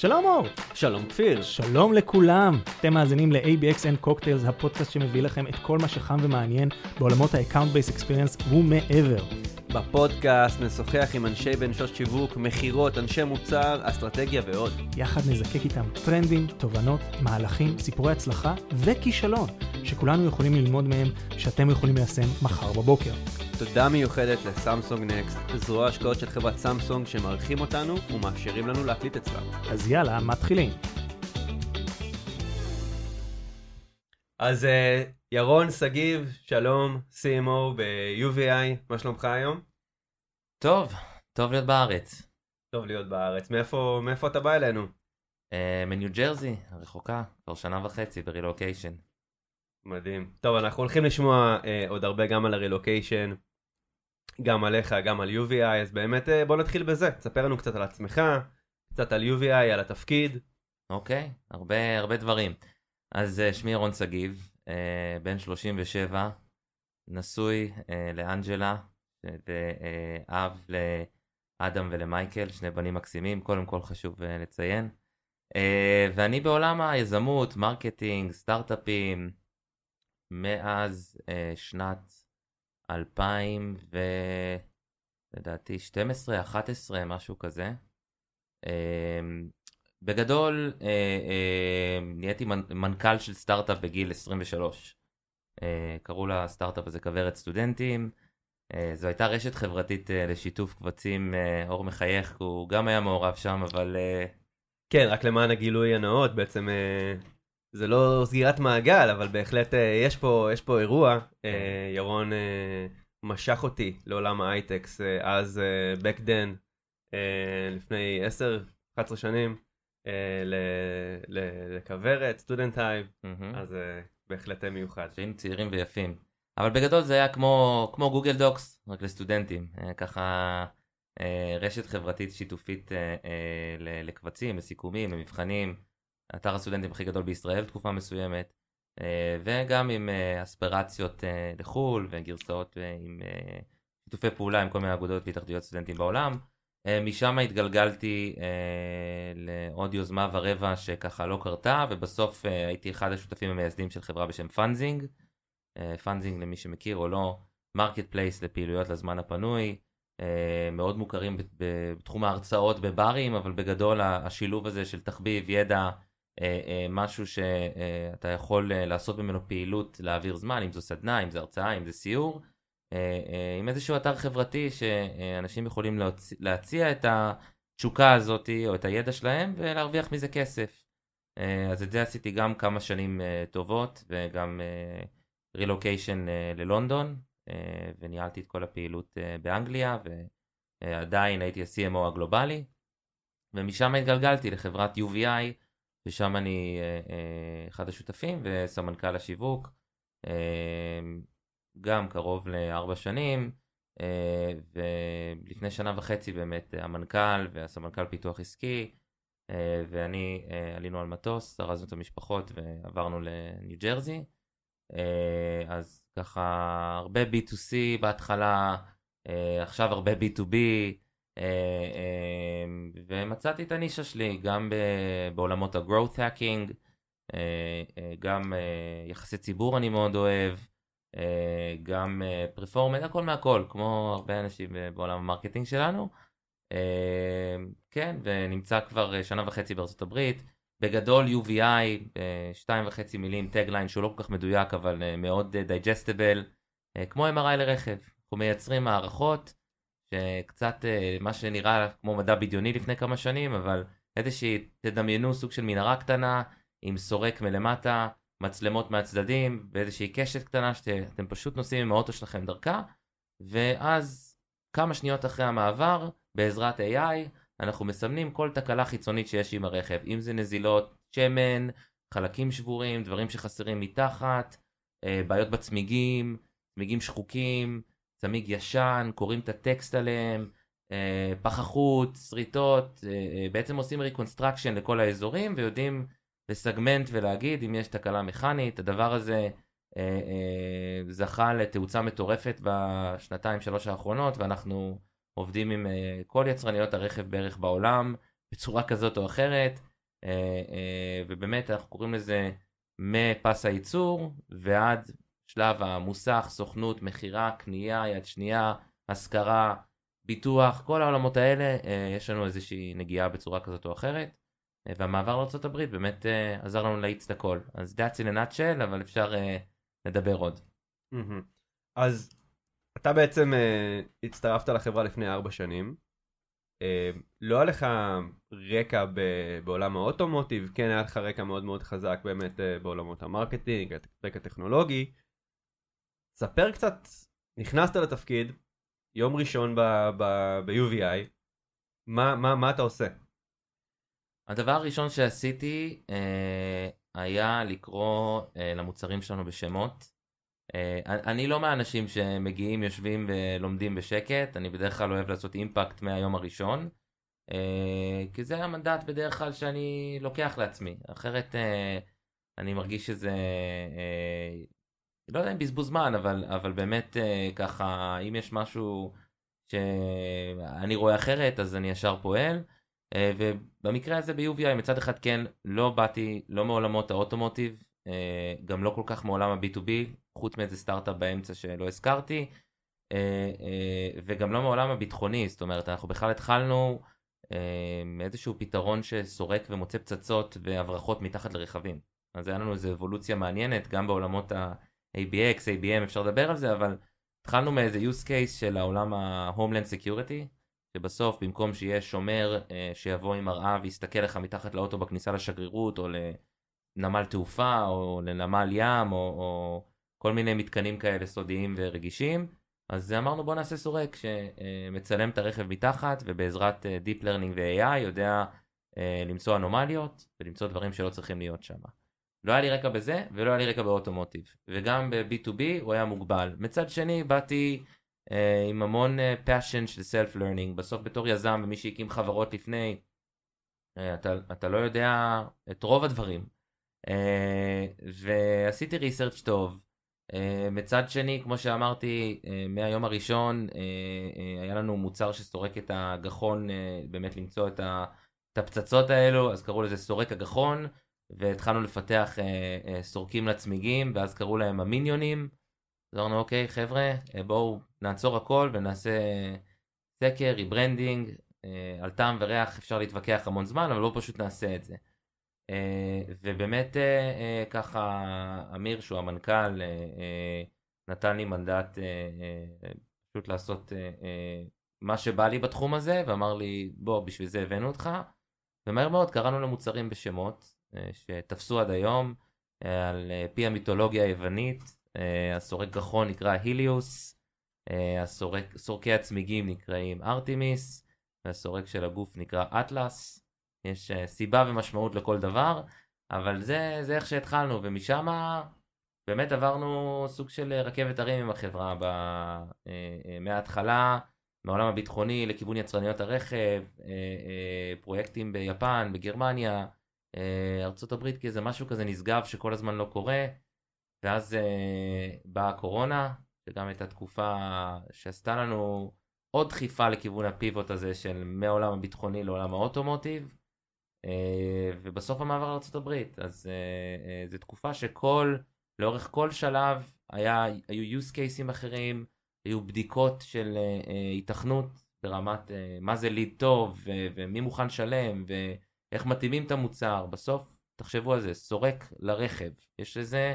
שלום אור. שלום כפיר. שלום לכולם. אתם מאזינים ל-ABXN Cocktails, הפודקאסט שמביא לכם את כל מה שחם ומעניין בעולמות ה-Account Based Experience ומעבר. בפודקאסט נשוחח עם אנשי בנשות שיווק, מכירות, אנשי מוצר, אסטרטגיה ועוד. יחד נזקק איתם טרנדים, תובנות, מהלכים, סיפורי הצלחה וכישלון, שכולנו יכולים ללמוד מהם, שאתם יכולים ליישם מחר בבוקר. תודה מיוחדת לסמסונג נקסט, זרוע השקעות של חברת סמסונג שמארחים אותנו ומאפשרים לנו להקליט אצלם. אז יאללה, מתחילים. אז אה, ירון שגיב, שלום, CMO ב-UVI, מה שלומך היום? טוב, טוב להיות בארץ. טוב להיות בארץ. מאיפה, מאיפה אתה בא אלינו? אה, מניו ג'רזי, הרחוקה, כבר שנה וחצי ברילוקיישן. מדהים. טוב, אנחנו הולכים לשמוע אה, עוד הרבה גם על הרילוקיישן, גם עליך, גם על UVI, אז באמת אה, בוא נתחיל בזה. תספר לנו קצת על עצמך, קצת על UVeye, על התפקיד. אוקיי, הרבה הרבה דברים. אז אה, שמי ירון שגיב, אה, בן 37, נשוי לאנג'לה, ואב לאדם ולמייקל, שני בנים מקסימים, קודם כל חשוב לציין. ואני בעולם היזמות, marketing, סטארט-אפים, מאז שנת 2000 ו... לדעתי 12, 11, משהו כזה. אה, בגדול אה, אה, נהייתי מנכ"ל של סטארט-אפ בגיל 23. אה, קראו לסטארט-אפ הזה כוורת סטודנטים. זו הייתה רשת חברתית לשיתוף קבצים, אור מחייך, הוא גם היה מעורב שם, אבל... כן, רק למען הגילוי הנאות, בעצם זה לא סגירת מעגל, אבל בהחלט אה, יש פה, יש פה אירוע. אה, ירון אה, משך אותי לעולם ההייטק, אה, אז אה, back then, אה, לפני 10-11 שנים, אה, לכוורת, Student Hive, מהמם. אז אה, בהחלט מיוחד. שהיינו צעירים ויפים. אבל בגדול זה היה כמו, כמו גוגל דוקס, רק לסטודנטים. אה, ככה אה, רשת חברתית שיתופית אה, אה, לקבצים, לסיכומים, למבחנים. אתר הסטודנטים הכי גדול בישראל תקופה מסוימת. אה, וגם עם אה, אספירציות אה, לחו"ל וגרסאות עם שיתופי פעולה עם כל מיני אגודות והתאחדויות סטודנטים בעולם. משם התגלגלתי לעוד יוזמה ורבע שככה לא קרתה, ובסוף הייתי אחד השותפים המייסדים של חברה בשם פאנזינג. פאנזינג למי שמכיר או לא, marketplace לפעילויות לזמן הפנוי, מאוד מוכרים בתחום ההרצאות בברים, אבל בגדול השילוב הזה של תחביב, ידע, משהו שאתה יכול אה, לעשות ממנו פעילות להעביר זמן, אם זו סדנה, אם זו הרצאה, אם זה סיור, אה, אה, עם איזשהו אתר חברתי שאנשים יכולים להוצ... להציע את התשוקה הזאת או את הידע שלהם ולהרוויח מזה כסף. אה, אז את זה עשיתי גם כמה שנים אה, טובות וגם רילוקיישן ללונדון אה, וניהלתי את כל הפעילות אה, באנגליה ועדיין הייתי ה-CMO הגלובלי ומשם התגלגלתי לחברת UVI ושם אני אה, אה, אחד השותפים וסמנכ"ל השיווק. אה, גם קרוב לארבע שנים, ולפני שנה וחצי באמת המנכ"ל והסמנכ"ל פיתוח עסקי ואני עלינו על מטוס, ארזנו את המשפחות ועברנו לניו ג'רזי. אז ככה הרבה B2C בהתחלה, עכשיו הרבה B2B, אה, אה, ומצאתי את הנישה שלי גם בעולמות ה-growth hacking, אה, אה, גם אה, יחסי ציבור אני מאוד אוהב. אה, גם performance, הכל מהכל, כמו הרבה אנשים אה, בעולם ה-marketing שלנו. אה, כן, ונמצא כבר אה, שנה וחצי בארצות הברית. בגדול UVeye, אה, שתיים וחצי מילים, tagline שהוא לא כל כך מדויק אבל אה, מאוד digestible, כמו MRI לרכב. אנחנו מייצרים מערכות שקצת אה, מה שנראה כמו מדע בדיוני לפני כמה שנים, אבל איזושהי, תדמיינו סוג של מנהרה קטנה עם סורק מלמטה, מצלמות מהצדדים ואיזושהי קשת קטנה שאתם פשוט נוסעים עם האוטו שלכם דרכה ואז כמה שניות אחרי המעבר בעזרת AI אנחנו מסמנים כל תקלה חיצונית שיש עם הרכב. אם זה נזילות שמן, חלקים שבורים, דברים שחסרים מתחת, אה, בעיות בצמיגים, צמיגים שחוקים, צמיג ישן, קוראים את הטקסט עליהם, אה, פחחות, שריטות, אה, אה, בעצם עושים reconstruction לכל האזורים ויודעים ל-segment ולהגיד אם יש תקלה מכנית, הדבר הזה זכה לתאוצה מטורפת בשנתיים שלוש האחרונות ואנחנו עובדים עם כל יצרניות הרכב בערך בעולם בצורה כזאת או אחרת. ובאמת אנחנו קוראים לזה מפס הייצור ועד שלב המוסך, סוכנות, מכירה, קנייה, יד שנייה, השכרה, ביטוח, כל העולמות האלה, אה, יש לנו איזושהי נגיעה בצורה כזאת או אחרת. אה, והמעבר לארה"ב באמת אה, עזר לנו להאיץ את הכל. אז that's in a אבל אפשר לדבר עוד. מהמם. אז אתה בעצם אה, הצטרפת לחברה לפני ארבע שנים. אה, לא היה לך רקע בעולם האוטומוטיב, כן היה לך רקע מאוד מאוד חזק באמת אה, בעולמות ה-marketing, רקע טכנולוגי. ספר קצת, נכנסת לתפקיד, יום ראשון ב-UVeye, מה, מה, מה אתה עושה? הדבר הראשון שעשיתי אה, היה לקרוא אה, למוצרים שלנו בשמות. אה, אני לא מהאנשים שמגיעים, יושבים ולומדים בשקט, אני בדרך כלל אוהב לעשות אימפקט מהיום הראשון. אה, כי זה המנדט בדרך כלל שאני לוקח לעצמי, אחרת אה, אני מרגיש שזה, אה, לא יודע אם בזבוז זמן, אבל, אבל באמת אה, ככה, אם יש משהו שאני רואה אחרת, אז אני ישר פועל. אה, ובמקרה הזה ב-UVI מצד אחד כן לא באתי לא מעולמות האוטומוטיב אה, גם לא כל כך מעולם ה-B2B חוץ מאיזה סטארט-אפ באמצע שלא הזכרתי וגם לא מעולם הביטחוני זאת אומרת אנחנו בכלל התחלנו מאיזשהו פתרון שסורק ומוצא פצצות והברחות מתחת לרכבים אז היה לנו איזו אבולוציה מעניינת גם בעולמות ה-ABX, ABM אפשר לדבר על זה אבל התחלנו מאיזה use case של העולם ה-Homeland Security שבסוף במקום שיהיה שומר אה, שיבוא עם מראה ויסתכל לך מתחת לאוטו בכניסה לשגרירות או לנמל תעופה או לנמל ים או, או כל מיני מתקנים כאלה סודיים ורגישים אז אמרנו בוא נעשה סורק שמצלם את הרכב מתחת ובעזרת אה, Deep Learning ו-AI יודע אה, למצוא אנומליות ולמצוא דברים שלא צריכים להיות שם. לא היה לי רקע בזה ולא היה לי רקע באוטומוטיב. וגם ב-B2B הוא היה מוגבל. מצד שני באתי אה, עם המון passion של self learning בסוף בתור יזם ומי שהקים חברות לפני אה, אתה, אתה לא יודע את רוב הדברים. אה, ועשיתי research טוב. מצד שני כמו שאמרתי מהיום הראשון היה לנו מוצר שסורק את הגחון באמת למצוא את, ה, את הפצצות האלו אז קראו לזה סורק הגחון והתחלנו לפתח סורקים לצמיגים ואז קראו להם המיניונים אז אמרנו אוקיי חבר'ה בואו נעצור הכל ונעשה סקר, rebranding, אה, על טעם וריח אפשר להתווכח המון זמן, אבל לא פשוט נעשה את זה. אה, ובאמת אה, ככה אמיר שהוא המנכ"ל נתן לי מנדט פשוט לעשות מה שבא לי בתחום הזה ואמר לי בוא בשביל זה הבאנו אותך ומהר מאוד קראנו למוצרים בשמות שתפסו עד היום על פי המיתולוגיה היוונית הסורק גחון נקרא היליוס אה, הסורק, סורקי הצמיגים נקראים ארטימיס, והסורק של הגוף נקרא אטלס. יש אה, סיבה ומשמעות לכל דבר, אבל זה, זה איך שהתחלנו, ומשם באמת עברנו סוג של רכבת הרים עם החברה ב, אה, מההתחלה, מהעולם הביטחוני לכיוון יצרניות הרכב, פרויקטים ביפן, בגרמניה, ארצות הברית כאיזה משהו כזה נשגב שכל הזמן לא קורה, ואז באה הקורונה, שגם הייתה תקופה שעשתה לנו עוד דחיפה לכיוון הפיבוט הזה של מהעולם הביטחוני לעולם האוטומוטיב אה, ובסוף המעבר לארה"ב אז אה, אה, זו תקופה שכל לאורך כל שלב היה היו use cases אחרים היו בדיקות של היתכנות ברמת מה זה ליד טוב ומי מוכן שלם ואיך מתאימים את המוצר. בסוף תחשבו על זה סורק לרכב. יש לזה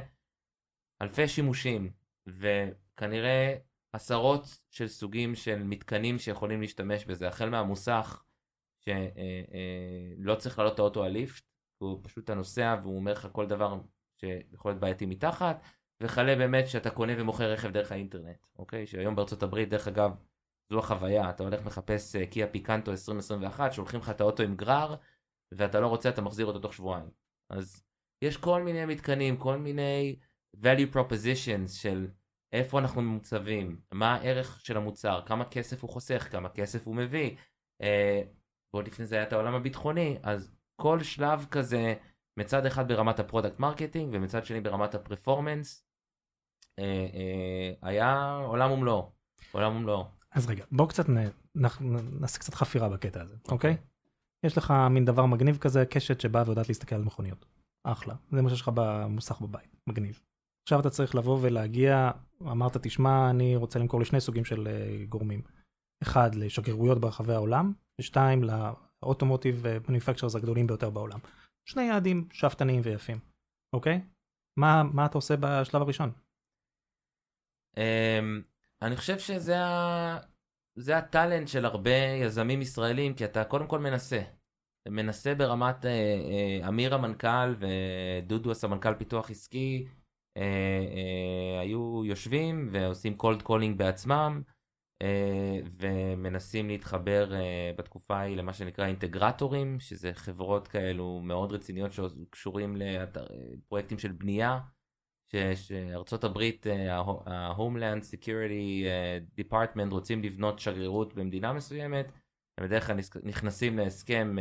אלפי שימושים וכנראה עשרות של סוגים של מתקנים שיכולים להשתמש בזה, החל מהמוסך שלא אה, אה, צריך לעלות את האוטו על ליפט, הוא פשוט אתה נוסע והוא אומר לך כל דבר שיכול להיות בעייתי מתחת, וכלה באמת שאתה קונה ומוכר רכב דרך האינטרנט, אוקיי? שהיום בארצות הברית, דרך אגב, זו החוויה, אתה הולך מחפש קיה פיקנטו 2021, שולחים לך את האוטו עם גרר, ואתה לא רוצה, אתה מחזיר אותו תוך שבועיים. אז יש כל מיני מתקנים, כל מיני value propositions של איפה אנחנו מוצבים, מה הערך של המוצר, כמה כסף הוא חוסך, כמה כסף הוא מביא. אה, ועוד לפני זה היה את העולם הביטחוני, אז כל שלב כזה, מצד אחד ברמת ה-product marketing ומצד שני ברמת ה-performance, אה, אה, היה עולם ומלואו, עולם ומלואו. אז רגע, בואו קצת נ, נעשה קצת חפירה בקטע הזה, אוקיי? Okay. יש לך מין דבר מגניב כזה, קשת שבאה ויודעת להסתכל על מכוניות. אחלה, זה מה שיש לך במוסך בבית, מגניב. עכשיו אתה צריך לבוא ולהגיע, אמרת תשמע, אני רוצה למכור לשני סוגים של uh, גורמים. אחד, לשגרירויות ברחבי העולם, ושתיים, לאוטומוטיב מניפקצ'רס הגדולים ביותר בעולם. שני יעדים שאפתניים ויפים, אוקיי? מה, מה אתה עושה בשלב הראשון? Um, אני חושב שזה ה... זה ה-talent של הרבה יזמים ישראלים, כי אתה קודם כל מנסה. מנסה ברמת אה, אה, אמיר המנכ"ל ודודו הסמנכ"ל פיתוח עסקי, אה, אה, היו יושבים ועושים cold calling בעצמם, אה, ומנסים להתחבר אה, בתקופה ההיא למה שנקרא אינטגרטורים, שזה חברות כאלו מאוד רציניות שקשורים לפרויקטים של בנייה. שארצות הברית, ה-Homeland Security Department רוצים לבנות שגרירות במדינה מסוימת, הם בדרך כלל נכנסים להסכם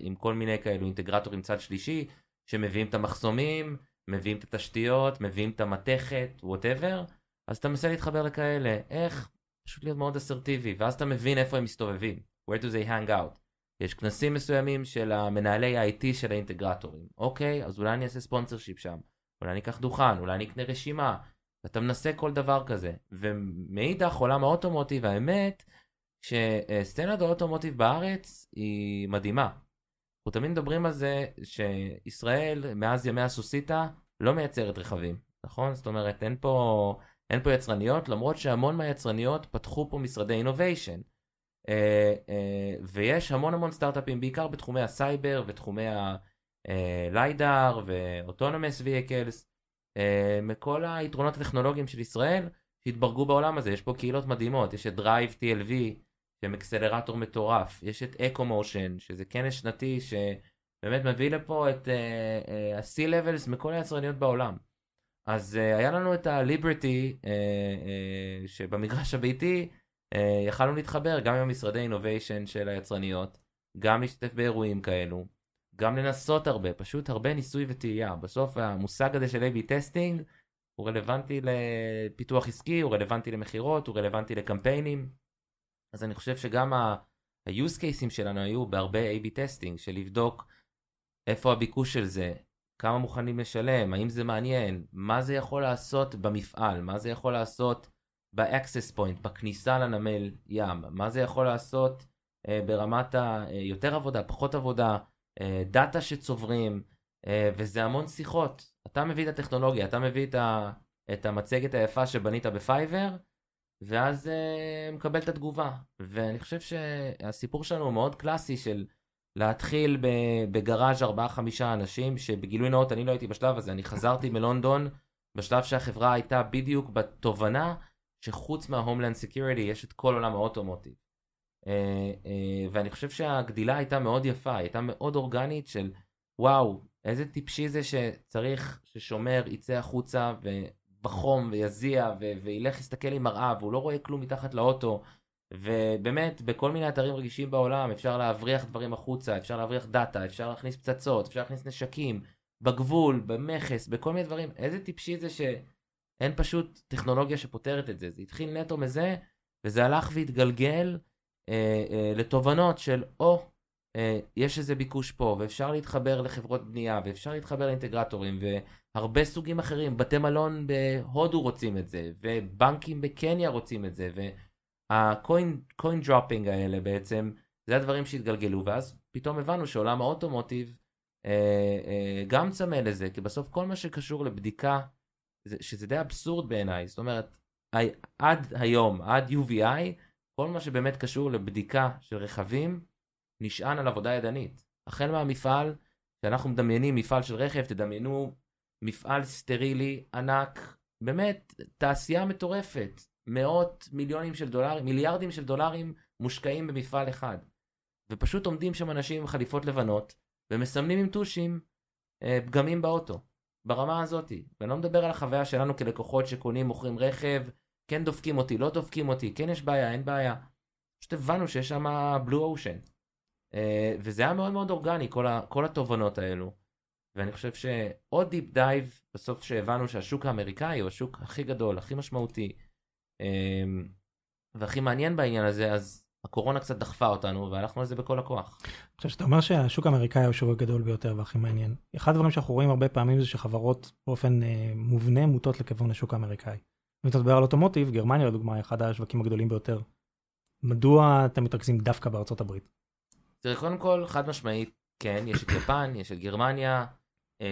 עם כל מיני כאלו אינטגרטורים צד שלישי, שמביאים את המחסומים, מביאים את התשתיות, מביאים את המתכת, whatever, אז אתה מנסה להתחבר לכאלה, איך? פשוט להיות מאוד אסרטיבי, ואז אתה מבין איפה הם מסתובבים, where do they hang out. יש כנסים מסוימים של המנהלי ה-IT של האינטגרטורים, אוקיי, אז אולי אני אעשה sponsorship שם. אולי אני אקח דוכן, אולי אני אקנה רשימה. ואתה מנסה כל דבר כזה. ומאידך עולם ה-automotive, האמת, שסצנת ה-automotive בארץ היא מדהימה. אנחנו תמיד מדברים על זה שישראל, מאז ימי הסוסיתא, לא מייצרת רכבים, נכון? זאת אומרת, אין פה, אין פה יצרניות, למרות שהמון מהיצרניות פתחו פה משרדי innovation. אה, אה, ויש המון המון סטארט-אפים, בעיקר בתחומי הסייבר ותחומי ה... LiDAR ו-autonomous vehicles, מכל היתרונות הטכנולוגיים של ישראל שהתברגו בעולם הזה, יש פה קהילות מדהימות, יש את Drive TLV שהם אקסלרטור מטורף, יש את EcoMotion שזה כנס שנתי שבאמת מביא לפה את ה-C uh, levels מכל היצרניות בעולם. אז uh, היה לנו את uh, שבמגרש הביתי יכלנו להתחבר גם עם משרדי innovation של היצרניות, גם להשתתף באירועים כאלו. גם לנסות הרבה, פשוט הרבה ניסוי וטעייה. בסוף המושג הזה של A-B testing הוא רלוונטי לפיתוח עסקי, הוא רלוונטי למכירות, הוא רלוונטי לקמפיינים. אז אני חושב שגם ה-use cases שלנו היו בהרבה A-B testing, של לבדוק איפה הביקוש של זה, כמה מוכנים לשלם, האם זה מעניין, מה זה יכול לעשות במפעל, מה זה יכול לעשות ב-access point, בכניסה לנמל ים, מה זה יכול לעשות uh, ברמת היותר עבודה, פחות עבודה, אה, data שצוברים, אה, וזה המון שיחות. אתה מביא את הטכנולוגיה, אתה מביא את, ה, את המצגת היפה שבנית ב-Fiverr, ואז uh, מקבל את התגובה. ואני חושב שהסיפור שלנו הוא מאוד קלאסי של להתחיל ב-garage 4-5 אנשים, שבגילוי נאות אני לא הייתי בשלב הזה, אני חזרתי מלונדון בשלב שהחברה הייתה בדיוק בתובנה שחוץ מה-homeland security יש את כל עולם האוטומוטיב. אה, אה, ואני חושב שהגדילה הייתה מאוד יפה, הייתה מאוד אורגנית של וואו, איזה טיפשי זה שצריך ששומר יצא החוצה ובחום ויזיע ו- וילך להסתכל עם מראה והוא לא רואה כלום מתחת לאוטו. ובאמת בכל מיני אתרים רגישים בעולם אפשר להבריח דברים החוצה, אפשר להבריח data, אפשר להכניס פצצות, אפשר להכניס נשקים, בגבול, במכס, בכל מיני דברים. איזה טיפשי זה שאין פשוט טכנולוגיה שפותרת את זה. זה התחיל נטו מזה וזה הלך והתגלגל. אה, אה, לתובנות של או אה, יש איזה ביקוש פה ואפשר להתחבר לחברות בנייה ואפשר להתחבר לאינטגרטורים והרבה סוגים אחרים, בתי מלון בהודו רוצים את זה ובנקים בקניה רוצים את זה וה coin dropping האלה בעצם זה הדברים שהתגלגלו ואז פתאום הבנו שעולם ה automotive אה, אה, גם צמא לזה כי בסוף כל מה שקשור לבדיקה זה, שזה די אבסורד בעיניי זאת אומרת עד היום עד UVI כל מה שבאמת קשור לבדיקה של רכבים נשען על עבודה ידנית. החל מהמפעל, שאנחנו מדמיינים מפעל של רכב, תדמיינו מפעל סטרילי ענק, באמת תעשייה מטורפת, מאות מיליונים של דולרים, מיליארדים של דולרים מושקעים במפעל אחד. ופשוט עומדים שם אנשים עם חליפות לבנות ומסמנים עם טושים אה, פגמים באוטו, ברמה הזאתי. ואני לא מדבר על החוויה שלנו כלקוחות שקונים, מוכרים רכב, כן דופקים אותי, לא דופקים אותי, כן יש בעיה, אין בעיה. פשוט הבנו שיש שם blue ocean. אה, וזה היה מאוד מאוד אורגני, כל, ה, כל התובנות האלו. ואני חושב שעוד deep dive, בסוף שהבנו שהשוק האמריקאי הוא השוק הכי גדול, הכי משמעותי, אמ, והכי מעניין בעניין הזה, אז הקורונה קצת דחפה אותנו והלכנו על זה בכל הכוח. אני חושב שאתה אומר שהשוק האמריקאי הוא השוק הגדול ביותר והכי מעניין. אחד הדברים שאנחנו רואים הרבה פעמים זה שחברות באופן אה, מובנה מוטות לכיוון השוק האמריקאי. אם אתה מדבר על אוטומוטיב, גרמניה לדוגמה היא אחד השווקים הגדולים ביותר. מדוע אתם מתרכזים דווקא בארצות הברית? תראה, קודם כל, חד משמעית, כן, יש את יפן, יש את גרמניה, אה,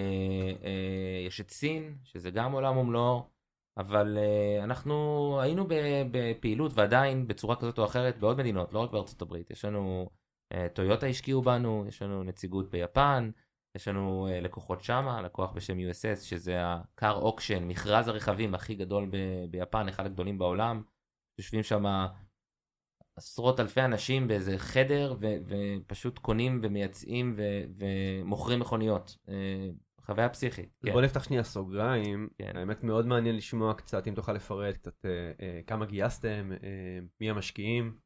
אה, יש את סין, שזה גם עולם ומלואו, אבל אה, אנחנו היינו בפעילות ועדיין בצורה כזאת או אחרת בעוד מדינות, לא רק בארצות הברית. יש לנו, אה, טויוטה השקיעו בנו, יש לנו נציגות ביפן, יש לנו אה, לקוחות שמה, לקוח בשם USS, שזה ה-car auction, מכרז הרכבים הכי גדול ב- ביפן, אחד הגדולים בעולם. יושבים שם עשרות אלפי אנשים באיזה חדר ו- ופשוט קונים ומייצאים ו- ומוכרים מכוניות. אה, חוויה פסיכית. כן. בוא נפתח שנייה סוגריים, כן. האמת מאוד מעניין לשמוע קצת, אם תוכל לפרט קצת אה, אה, כמה גייסתם, אה, מי המשקיעים.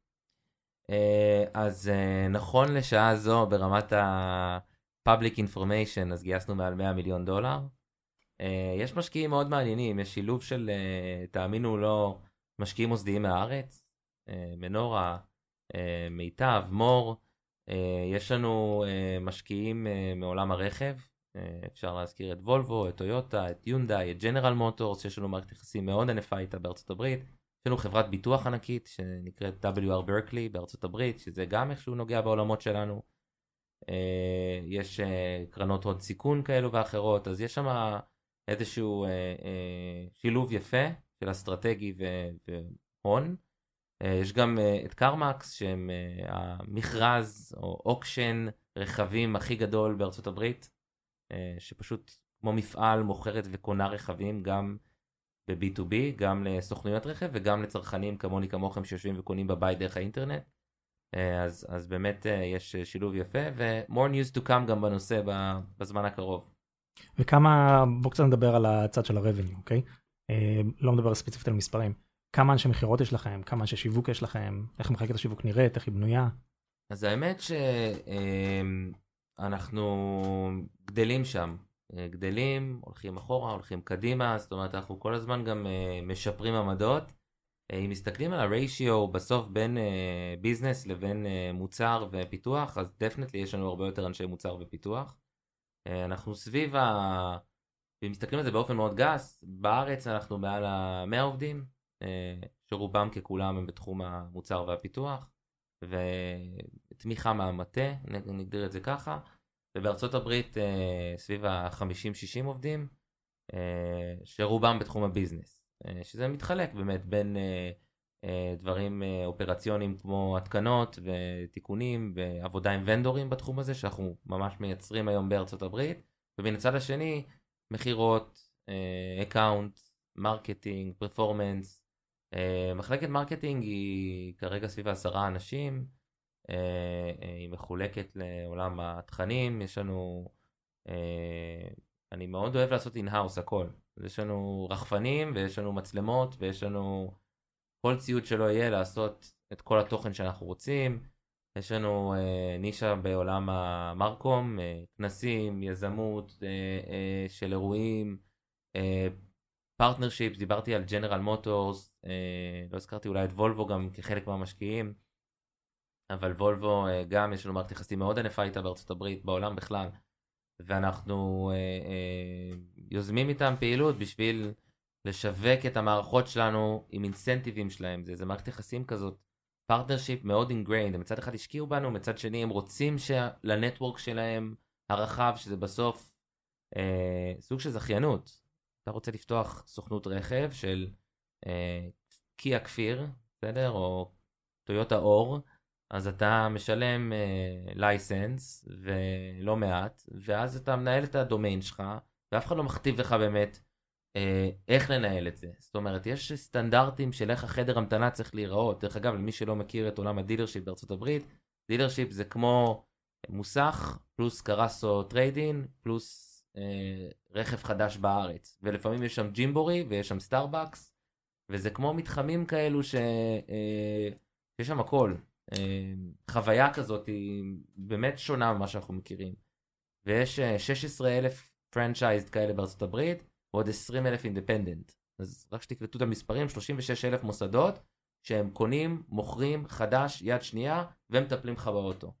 אה, אז נכון לשעה זו ברמת ה-public information, אז גייסנו מעל 100 מיליון דולר. אה, יש משקיעים מאוד מעניינים, יש שילוב של, אה, תאמינו או לא, משקיעים מוסדיים מהארץ, אה, מנורה, מיטב, מור. יש לנו משקיעים מעולם הרכב, אפשר להזכיר את וולבו, את טויוטה, את יונדאי, את ג'נרל מוטורס, יש לנו מערכת יחסים מאוד ענפה איתה בארצות הברית. יש לנו חברת ביטוח ענקית שנקראת WR ברקלי בארצות הברית, שזה גם איכשהו נוגע בעולמות שלנו. אה, יש אה, קרנות הון סיכון כאלו ואחרות, אז יש שם איזשהו שילוב יפה של אסטרטגי והון. יש גם את קרמקס שהם המכרז או אוקשן רכבים הכי גדול בארצות הברית. אה, שפשוט כמו מפעל מוכרת וקונה רכבים גם ב-B2B, גם לסוכנויות רכב וגם לצרכנים כמוני כמוכם שיושבים וקונים בבית דרך האינטרנט. אה, אז, אז באמת אה, יש שילוב יפה ו-more news to come גם בנושא בזמן הקרוב. וכמה, בוא קצת נדבר על הצד של ה-revenue, אוקיי? לא מדבר ספציפית על מספרים. כמה אנשי מכירות יש לכם? כמה אנשי שיווק יש לכם? איך מחלקת השיווק נראית? איך היא בנויה? אז האמת ש... אנחנו גדלים שם, אה, גדלים, הולכים אחורה, הולכים קדימה, זאת אומרת אנחנו כל הזמן גם משפרים עמדות. אה, אם מסתכלים על ה ratio בסוף בין אה, business לבין אה, מוצר ופיתוח, אז definitely יש לנו הרבה יותר אנשי מוצר ופיתוח. אה, אנחנו סביב ה... אם מסתכלים על זה באופן מאוד גס, בארץ אנחנו מעל ה-100 עובדים, אה, שרובם ככולם הם בתחום המוצר והפיתוח. ותמיכה מהמטה, נגדיר את זה ככה, ובארצות הברית אה, סביב ה-50-60 עובדים, אה, שרובם בתחום ה business, אה, שזה מתחלק באמת בין דברים אופרציוניים כמו התקנות ותיקונים ועבודה עם ונדורים בתחום הזה, שאנחנו ממש מייצרים היום בארצות הברית, ומן הצד השני, מכירות, account, marketing, performance, מחלקת marketing היא כרגע סביב עשרה אנשים, היא מחולקת לעולם התכנים, יש לנו, אני מאוד אוהב לעשות in-house הכל, יש לנו רחפנים ויש לנו מצלמות ויש לנו כל ציוד שלא יהיה לעשות את כל התוכן שאנחנו רוצים, יש לנו אה, נישה בעולם ה marcom, אה, כנסים, יזמות אה, אה, של אירועים, אה, partnership, דיברתי על ג'נרל מוטורס, אה, לא הזכרתי אולי את וולבו גם כחלק מהמשקיעים, אבל וולבו אה, גם יש לנו מערכת יחסים מאוד ענפה איתה בארצות הברית, בעולם בכלל, ואנחנו אה, אה, יוזמים איתם פעילות בשביל לשווק את המערכות שלנו עם אינסנטיבים שלהם, זה, זה מערכת יחסים כזאת, partnership מאוד ingrained, מצד אחד השקיעו בנו, מצד שני הם רוצים של network שלהם הרחב, שזה בסוף אה, סוג של זכיינות, אתה רוצה לפתוח סוכנות רכב של אה, קיה כפיר, בסדר? או טויוטה אור, אז אתה משלם license אה, ולא מעט, ואז אתה מנהל את הדומיין שלך, ואף אחד לא מכתיב לך באמת אה, איך לנהל את זה. זאת אומרת, יש סטנדרטים של איך החדר המתנה צריך להיראות. דרך אגב, למי שלא מכיר את עולם ה dealership בארצות הברית, dealership זה כמו מוסך פלוס קרסו trade-in פלוס אה, רכב חדש בארץ, ולפעמים יש שם ג'ימבורי ויש שם סטארבקס, וזה כמו מתחמים כאלו ש... אה, שיש שם הכל. אה, חוויה כזאת היא באמת שונה ממה שאנחנו מכירים. ויש 16 אלף פרנצ'ייזד כאלה בארצות הברית, ועוד 20 אלף אינדפנדנט. אז רק שתקלטו את המספרים, 36 אלף מוסדות, שהם קונים, מוכרים, חדש, יד שנייה, ומטפלים לך באוטו.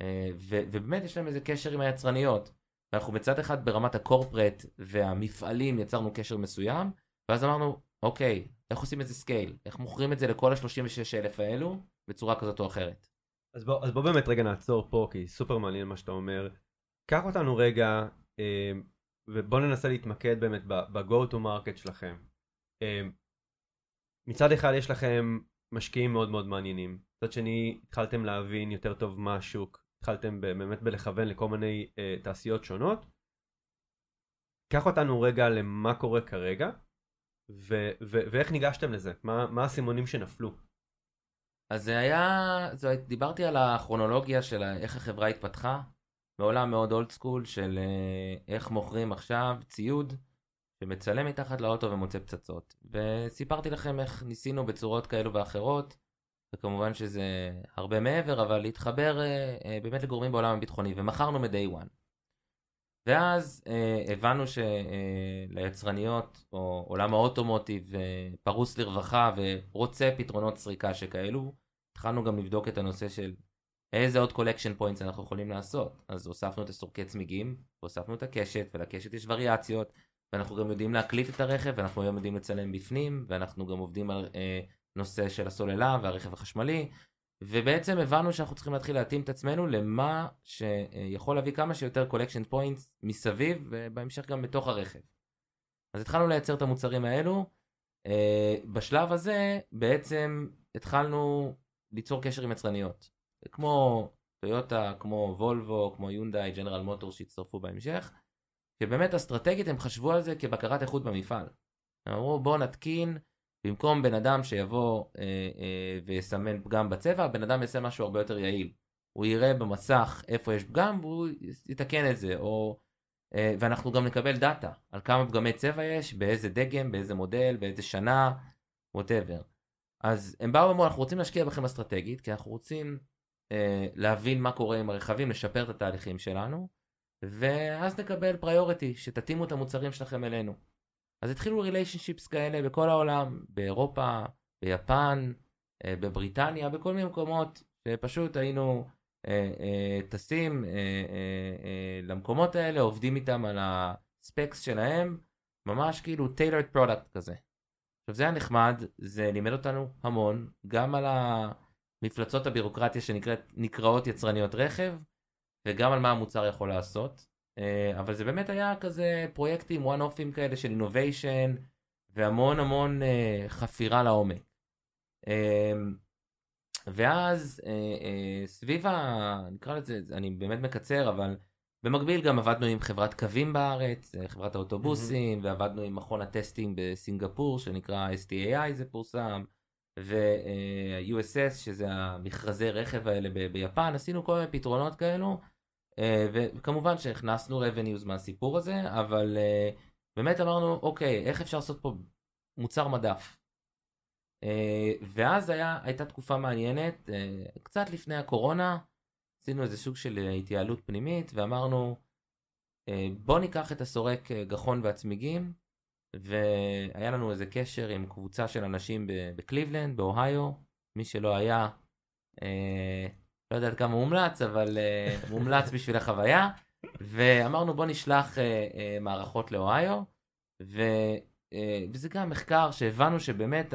אה, ובאמת יש להם איזה קשר עם היצרניות. ואנחנו מצד אחד ברמת הקורפרט והמפעלים יצרנו קשר מסוים, ואז אמרנו, אוקיי, איך עושים את זה scale? איך מוכרים את זה לכל ה-36 אלף האלו בצורה כזאת או אחרת? אז בוא, אז בוא באמת רגע נעצור פה, כי סופר מעניין מה שאתה אומר. קח אותנו רגע, אה, ובוא ננסה להתמקד באמת ב-go to market שלכם. אה, מצד אחד יש לכם משקיעים מאוד מאוד מעניינים. מצד שני, התחלתם להבין יותר טוב מה השוק, התחלתם באמת בלכוון לכל מיני אה, תעשיות שונות. קח אותנו רגע למה קורה כרגע, ו- ו- ואיך ניגשתם לזה? מה, מה הסימונים שנפלו? אז זה היה, זה, דיברתי על הכרונולוגיה של איך החברה התפתחה, בעולם מאוד אולד סקול של אה, איך מוכרים עכשיו ציוד שמצלם מתחת לאוטו ומוצא פצצות. וסיפרתי לכם איך ניסינו בצורות כאלו ואחרות, וכמובן שזה הרבה מעבר, אבל להתחבר אה, אה, באמת לגורמים בעולם הביטחוני, ומכרנו מ-day one. ואז אה, הבנו שליצרניות, אה, או עולם ה automotive, אה, פרוס לרווחה ורוצה פתרונות סריקה שכאלו, התחלנו גם לבדוק את הנושא של איזה עוד collection points אנחנו יכולים לעשות. אז הוספנו את הסורקי צמיגים, והוספנו את הקשת, ולקשת יש וריאציות, ואנחנו גם יודעים להקליט את הרכב, ואנחנו היום יודעים לצלם בפנים, ואנחנו גם עובדים על אה, נושא של הסוללה והרכב החשמלי, ובעצם הבנו שאנחנו צריכים להתחיל להתאים את עצמנו למה שיכול להביא כמה שיותר collection points מסביב, ובהמשך גם בתוך הרכב. אז התחלנו לייצר את המוצרים האלו. אה, בשלב הזה בעצם התחלנו ליצור קשר עם יצרניות. כמו טויוטה, כמו וולבו, כמו יונדאי, ג'נרל מוטור שהצטרפו בהמשך. שבאמת אסטרטגית הם חשבו על זה כבקרת איכות במפעל. הם אמרו בואו נתקין במקום בן אדם שיבוא אה, אה, ויסמן פגם בצבע, בן אדם יעשה משהו הרבה יותר יעיל. הוא יראה במסך איפה יש פגם והוא יתקן את זה, או... אה, ואנחנו גם נקבל דאטה על כמה פגמי צבע יש, באיזה דגם, באיזה מודל, באיזה שנה, whatever. אז הם באו ואמרו אנחנו רוצים להשקיע בכם אסטרטגית, כי אנחנו רוצים אה, להבין מה קורה עם הרכבים, לשפר את התהליכים שלנו, ואז נקבל priority, שתתאימו את המוצרים שלכם אלינו. אז התחילו relationships כאלה בכל העולם, באירופה, ביפן, אה, בבריטניה, בכל מיני מקומות שפשוט היינו אה, אה, טסים למקומות האלה, עובדים איתם על הספקס שלהם, ממש כאילו tailored product כזה. עכשיו זה היה נחמד, זה לימד אותנו המון, גם על המפלצות הבירוקרטיה שנקראות יצרניות רכב, וגם על מה המוצר יכול לעשות. אה, אבל זה באמת היה כזה פרויקטים one offים כאלה של innovation והמון המון uh, חפירה לעומק. Uh, ואז uh, סביב ה... נקרא לזה, אני באמת מקצר, אבל במקביל גם עבדנו עם חברת קווים בארץ, חברת האוטובוסים, mm-hmm. ועבדנו עם מכון הטסטים בסינגפור שנקרא STAI זה פורסם, ו-USS שזה המכרזי רכב האלה ב- ביפן, עשינו כל מיני פתרונות כאלו. אה, וכמובן שהכנסנו revenues מהסיפור הזה, אבל אה, באמת אמרנו, אוקיי, איך אפשר לעשות פה מוצר מדף? אה, ואז היה, הייתה תקופה מעניינת, קצת לפני הקורונה, עשינו איזה סוג של התייעלות פנימית, ואמרנו, בוא ניקח את הסורק גחון והצמיגים, והיה לנו איזה קשר עם קבוצה של אנשים בקליבלנד, באוהיו, מי שלא היה, לא יודעת כמה מומלץ, אבל uh, מומלץ בשביל החוויה. ואמרנו בוא נשלח uh, uh, מערכות לאוהיו, ו, וזה גם מחקר שהבנו שבאמת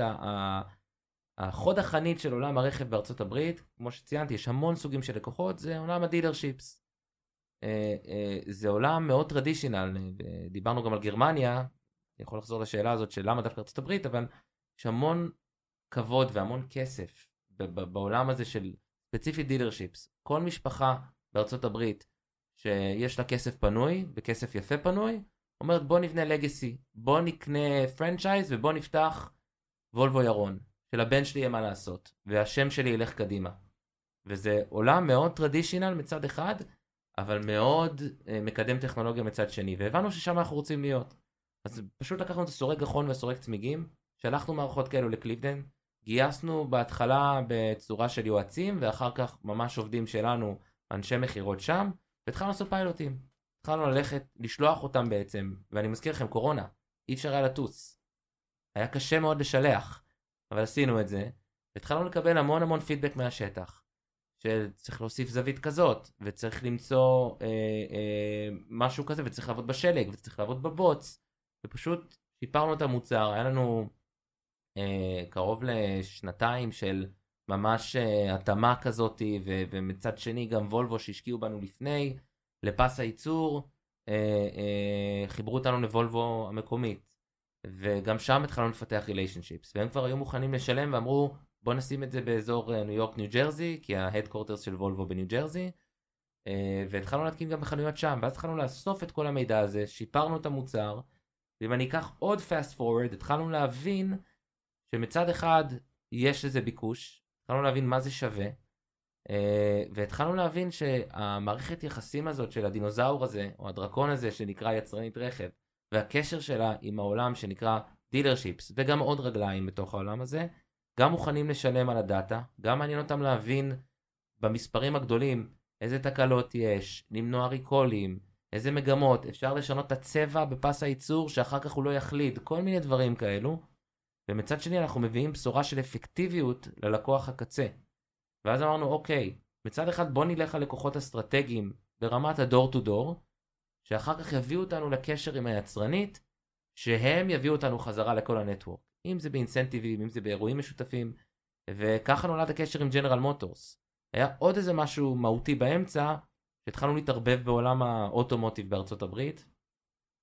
החוד החנית של עולם הרכב בארצות הברית, כמו שציינתי, יש המון סוגים של לקוחות, זה עולם ה dealerships. אה, אה, זה עולם מאוד traditional, דיברנו גם על גרמניה, אני יכול לחזור לשאלה הזאת של למה דווקא ארצות הברית, אבל יש המון כבוד והמון כסף בעולם הזה של ספציפית dealerships. כל משפחה בארצות הברית שיש לה כסף פנוי, וכסף יפה פנוי, אומרת בוא נבנה לגאסי, בוא נקנה פרנצ'ייז ובוא נפתח וולבו ירון, שלבן שלי יהיה מה לעשות, והשם שלי ילך קדימה. וזה עולם מאוד טרדישיונל מצד אחד, אבל מאוד uh, מקדם טכנולוגיה מצד שני, והבנו ששם אנחנו רוצים להיות. אז פשוט לקחנו את הסורק גחון והסורק צמיגים, שלחנו מערכות כאלו לקליבדן, גייסנו בהתחלה בצורה של יועצים, ואחר כך ממש עובדים שלנו, אנשי מכירות שם, והתחלנו לעשות פיילוטים. התחלנו ללכת, לשלוח אותם בעצם, ואני מזכיר לכם, קורונה, אי אפשר היה לטוס. היה קשה מאוד לשלח, אבל עשינו את זה, התחלנו לקבל המון המון פידבק מהשטח. שצריך להוסיף זווית כזאת, וצריך למצוא אה, אה, משהו כזה, וצריך לעבוד בשלג, וצריך לעבוד בבוץ, ופשוט שיפרנו את המוצר, היה לנו קרוב לשנתיים של ממש אה, התאמה כזאת, ומצד שני גם וולבו שהשקיעו בנו לפני, לפס הייצור, אה, אה, חיברו אותנו לוולבו המקומית, וגם שם התחלנו לפתח ריליישנשיפס, והם כבר היו מוכנים לשלם ואמרו, בוא נשים את זה באזור ניו יורק ניו ג'רזי כי ההדקורטרס של וולבו בניו ג'רזי. אה, והתחלנו להתקין גם בחנויות שם ואז התחלנו לאסוף את כל המידע הזה שיפרנו את המוצר ואם אני אקח עוד fast forward התחלנו להבין שמצד אחד יש לזה ביקוש התחלנו להבין מה זה שווה אה, והתחלנו להבין שהמערכת יחסים הזאת של הדינוזאור הזה או הדרקון הזה שנקרא יצרנית רכב והקשר שלה עם העולם שנקרא dealerships וגם עוד רגליים בתוך העולם הזה גם מוכנים לשלם על הדאטה, גם מעניין אותם להבין במספרים הגדולים איזה תקלות יש, למנוע ריקולים, איזה מגמות, אפשר לשנות את הצבע בפס הייצור שאחר כך הוא לא יחליד, כל מיני דברים כאלו. ומצד שני אנחנו מביאים בשורה של אפקטיביות ללקוח הקצה. ואז אמרנו אוקיי, מצד אחד בוא נלך על לקוחות אסטרטגיים ברמת הדור טו דור, שאחר כך יביאו אותנו לקשר עם היצרנית, שהם יביאו אותנו חזרה לכל הנטוורק. אם זה באינסנטיבים, אם זה באירועים משותפים, וככה נולד הקשר עם ג'נרל מוטורס. היה עוד איזה משהו מהותי באמצע, שהתחלנו להתערבב בעולם האוטומוטיב בארצות הברית,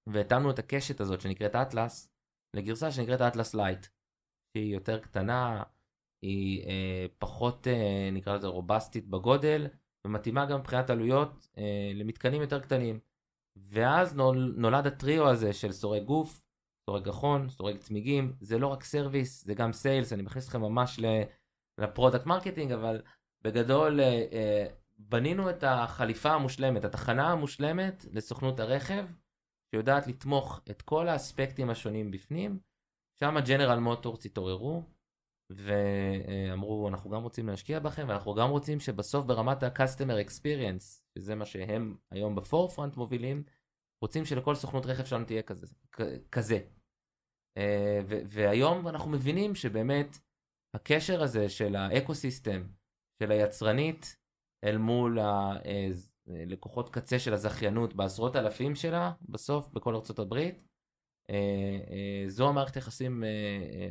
והתאמנו את הקשת הזאת שנקראת אטלס, לגרסה שנקראת אטלס Lite, שהיא יותר קטנה, היא אה, פחות אה, נקרא לזה robust ית בגודל, ומתאימה גם מבחינת עלויות אה, למתקנים יותר קטנים. ואז נול, נולד הטריו הזה של סורק גוף, סורק גחון, סורק צמיגים, זה לא רק service, זה גם sales, אני מכניס אתכם ממש ל product marketing, אבל בגדול אה, אה, בנינו את החליפה המושלמת, התחנה המושלמת לסוכנות הרכב, שיודעת לתמוך את כל האספקטים השונים בפנים, שם הג'נרל מוטורס התעוררו, ואמרו אנחנו גם רוצים להשקיע בכם ואנחנו גם רוצים שבסוף ברמת ה-customer experience, שזה מה שהם היום ב forefront מובילים, רוצים שלכל סוכנות רכב שלנו תהיה כזה. כזה. אה, והיום אנחנו מבינים שבאמת הקשר הזה של ה ecosystem, של היצרנית אל מול הלקוחות קצה של הזכיינות בעשרות אלפים שלה, בסוף בכל ארצות הברית, אה, אה, זו המערכת היחסים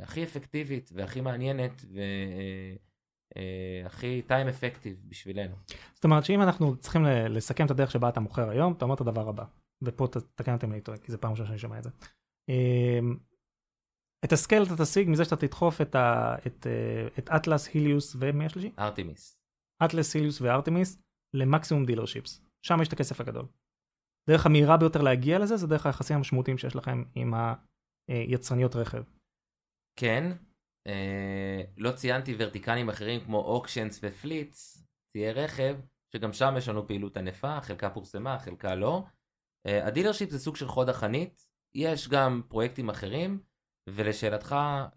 הכי אפקטיבית והכי מעניינת והכי time effective בשבילנו. זאת אומרת שאם אנחנו צריכים לסכם את הדרך שבה אתה מוכר היום, אתה אומר את הדבר הבא. ופה תקן אותי אם אני טועה, כי זה פעם ראשונה שאני שומע את זה. אמ, את הסקייל אתה תשיג מזה שאתה תדחוף את, ה, את, אה, את אטלס, היליוס ומי השלישי? ארטימיס. אטלס, היליוס וארטימיס למקסימום dealerships. שם יש את הכסף הגדול. דרך המהירה ביותר להגיע לזה זה דרך היחסים המשמעותיים שיש לכם עם היצרניות רכב. כן, אה, לא ציינתי verticals ים אחרים כמו auctions ו fleets, ציי רכב, שגם שם יש לנו פעילות ענפה, חלקה פורסמה, חלקה לא. אה, ה dealership זה סוג של חוד החנית, יש גם פרויקטים אחרים, ולשאלתך,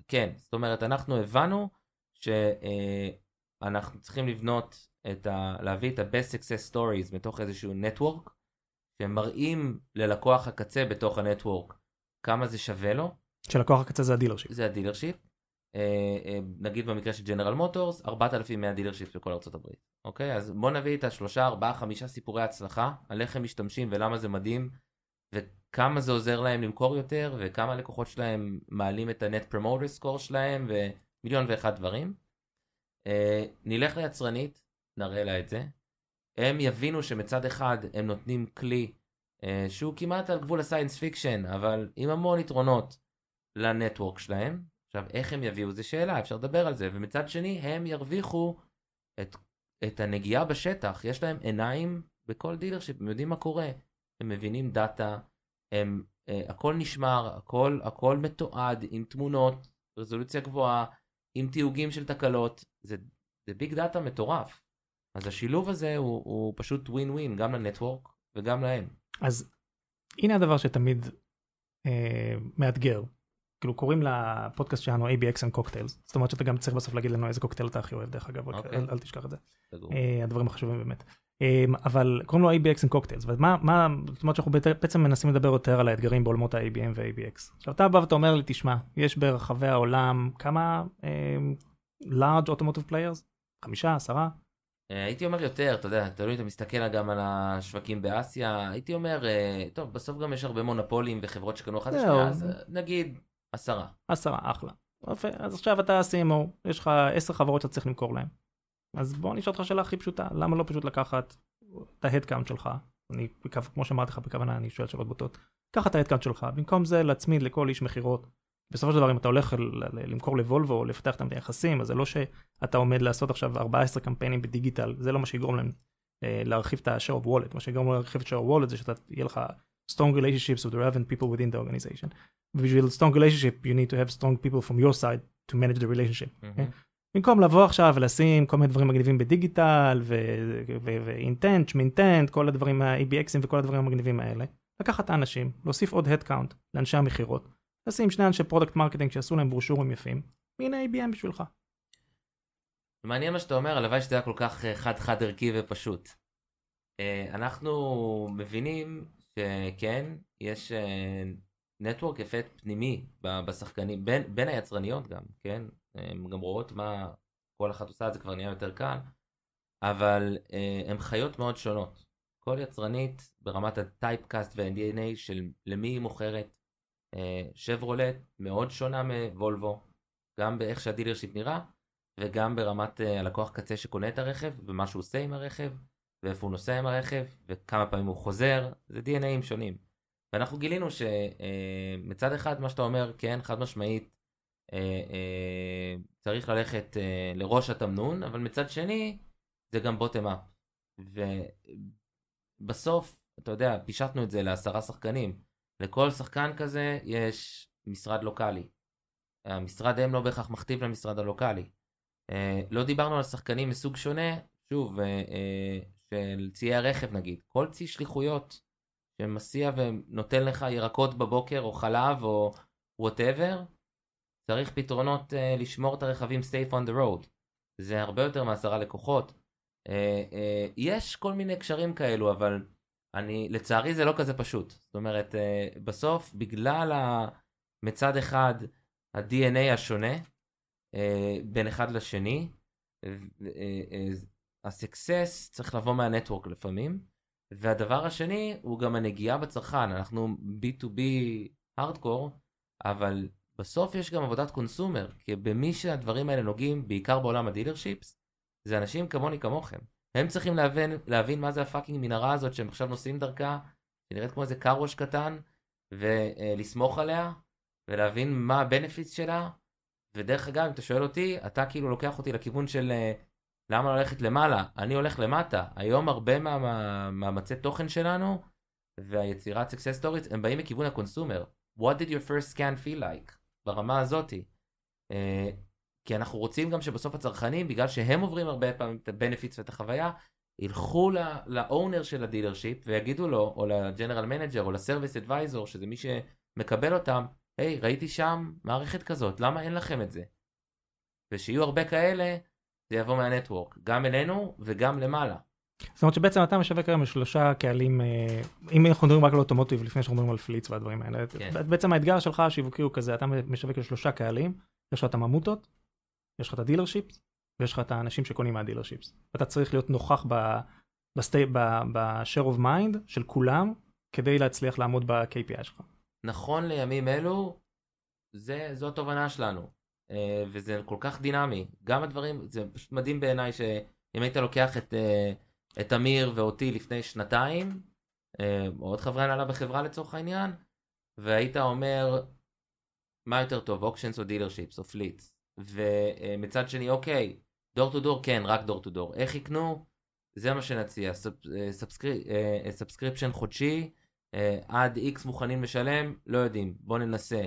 כן, זאת אומרת, אנחנו הבנו שאנחנו צריכים לבנות את ה... להביא את ה-best success stories מתוך איזשהו network, שמראים ללקוח הקצה בתוך ה network כמה זה שווה לו. שלקוח הקצה זה ה dealership. זה ה dealership. אה, אה, נגיד במקרה של ג'נרל מוטורס 4100 dealership בכל הברית אוקיי אז בוא נביא את השלושה ארבעה חמישה סיפורי הצלחה על איך הם משתמשים ולמה זה מדהים וכמה זה עוזר להם למכור יותר וכמה הלקוחות שלהם מעלים את ה-net promoter score שלהם ומיליון ואחד דברים. אה, נלך ליצרנית נראה לה את זה. הם יבינו שמצד אחד הם נותנים כלי שהוא כמעט על גבול ה science fiction אבל עם המון יתרונות ל network שלהם. עכשיו, איך הם יביאו זה שאלה, אפשר לדבר על זה, ומצד שני, הם ירוויחו את, את הנגיעה בשטח, יש להם עיניים בכל dealership, הם יודעים מה קורה, הם מבינים data, הם, אה, הכל נשמר, הכל, הכל מתועד עם תמונות, רזולוציה גבוהה, עם תיוגים של תקלות, זה, זה big data מטורף. אז השילוב הזה הוא, הוא פשוט ווין ווין גם ל network וגם להם. אז הנה הדבר שתמיד אה, מאתגר כאילו קוראים לפודקאסט שלנו ABX and Cocktails זאת אומרת שאתה גם צריך בסוף להגיד לנו איזה קוקטייל אתה הכי אוהב דרך אגב okay. אוקיי. אל, אל תשכח את זה אה, הדברים החשובים באמת אה, אבל קוראים לו ABX and Cocktails ומה מה זאת אומרת שאנחנו בעצם מנסים לדבר יותר על האתגרים בעולמות ה-ABM ו-ABX עכשיו אתה בא ואתה אומר לי תשמע יש ברחבי העולם כמה אה, large automotive players? חמישה, עשרה? אה, הייתי אומר יותר, אתה יודע, תלוי אם אתה מסתכל גם על השווקים באסיה, הייתי אומר, אה, טוב, בסוף גם יש הרבה מונופולים וחברות שקנו אחת. השנייה, אז אה, נגיד עשרה. עשרה, אחלה. יפה, אז עכשיו אתה CMO, יש לך עשר חברות שאתה צריך למכור להן. אז בוא אני אשאל אותך שאלה הכי פשוטה, למה לא פשוט לקחת את ה headcount שלך, אני, כמו שאמרתי לך בכוונה, אני שואל שאלות בוטות, קח את ה headcount שלך, במקום זה להצמיד לכל איש מכירות. בסופו של דבר אם אתה הולך למכור לוולבו או לפתח את היחסים, אז זה לא שאתה עומד לעשות עכשיו 14 קמפיינים בדיגיטל, זה לא מה שיגרום להם אה, להרחיב את ה-share of wallet, מה שיגרום להרחיב את share of wallet זה שאתה, יהיה לך strong relationships with the relevant people within the organization. ובשביל strong relationship you need to have strong people from your side to manage the relationship. מהמם. במקום לבוא עכשיו ולשים כל מיני דברים מגניבים בדיגיטל ו intent, שמ intent, כל הדברים ה-ABX ים וכל הדברים המגניבים האלה. לקחת את האנשים, להוסיף עוד headcount לאנשי המכירות, לשים שני אנשי product marketing שיעשו להם ברושורים יפים, והנה ABM בשבילך. מעניין מה שאתה אומר, הלוואי שזה היה כל כך אה, חד-חד ערכי ופשוט. אה, אנחנו מבינים שכן, יש network effect פנימי בשחקנים, בין, בין היצרניות גם, כן? הן גם רואות מה כל אחת עושה, זה כבר נהיה יותר קל, אבל אה, הן חיות מאוד שונות. כל יצרנית ברמת ה typecast וה-DNA של למי היא מוכרת. אה, שברולט מאוד שונה מוולבו, גם באיך שה dealership נראה, וגם ברמת uh, הלקוח קצה שקונה את הרכב, ומה שהוא עושה עם הרכב, ואיפה הוא נוסע עם הרכב, וכמה פעמים הוא חוזר, זה DNA ים שונים. ואנחנו גילינו שמצד uh, אחד מה שאתה אומר, כן, חד משמעית, צריך ללכת לראש התמנון, אבל מצד שני, זה גם בוטם אפ. ובסוף, אתה יודע, פישטנו את זה לעשרה שחקנים. לכל שחקן כזה יש משרד לוקאלי. המשרד אם לא בהכרח מכתיב למשרד הלוקאלי. Uh, לא דיברנו על שחקנים מסוג שונה, שוב, uh, uh, של ציי הרכב נגיד, כל צי שליחויות שמסיע ונותן לך ירקות בבוקר או חלב או וואטאבר, צריך פתרונות uh, לשמור את הרכבים safe on the road. זה הרבה יותר מעשרה לקוחות. Uh, uh, יש כל מיני קשרים כאלו, אבל אני, לצערי זה לא כזה פשוט. זאת אומרת, uh, בסוף, בגלל ה... מצד אחד ה-DNA השונה, אה, בין אחד לשני. אה, אה, הסקסס צריך לבוא מה network לפעמים. והדבר השני הוא גם הנגיעה בצרכן. אנחנו B2B hardcore, אבל בסוף יש גם עבודת consumer, כי במי שהדברים האלה נוגעים, בעיקר בעולם ה dealerships, זה אנשים כמוני כמוכם. הם צריכים להבין, להבין מה זה ה fucking מנהרה הזאת שהם עכשיו נוסעים דרכה, שנראית כמו איזה car wash קטן, ולסמוך עליה, ולהבין מה ה benefits שלה, ודרך אגב, אם אתה שואל אותי, אתה כאילו לוקח אותי לכיוון של אה, למה ללכת למעלה, אני הולך למטה. היום הרבה מהמאמצי תוכן שלנו והיצירת success stories הם באים מכיוון ה consumer. What did your first scan feel like? ברמה הזאתי. כי אנחנו רוצים גם שבסוף הצרכנים, בגלל שהם עוברים הרבה פעמים את ה-benefits ואת החוויה, ילכו ל owner של ה dealership ויגידו לו, או ל general manager, או ל service advisor, שזה מי שמקבל אותם, היי, hey, ראיתי שם מערכת כזאת, למה אין לכם את זה? ושיהיו הרבה כאלה, זה יבוא מה network, גם אלינו וגם למעלה. זאת אומרת שבעצם אתה משווק היום לשלושה קהלים, אה, אם אנחנו מדברים רק על automotive לפני שאנחנו מדברים על fleets והדברים האלה, כן. בעצם האתגר שלך השיווקי הוא כזה, אתה משווק לשלושה קהלים, יש לך את המאמות, יש לך את ה dealerships, ויש לך את האנשים שקונים מה dealerships. אתה צריך להיות נוכח ב-share of mind של כולם, כדי להצליח לעמוד ב-KPI שלך. נכון לימים אלו, זה, זו התובנה שלנו. אה, וזה כל כך דינמי. גם הדברים, זה פשוט מדהים בעיניי שאם היית לוקח את, אה, את אמיר ואותי לפני שנתיים, אה, או עוד חברי הנהלה בחברה לצורך העניין, והיית אומר, מה יותר טוב, auctions או dealerships או fleets, ומצד שני, אוקיי, door to door, כן, רק door to door. איך יקנו? זה מה שנציע, subscription חודשי, Uh, עד X מוכנים לשלם? לא יודעים, בואו ננסה.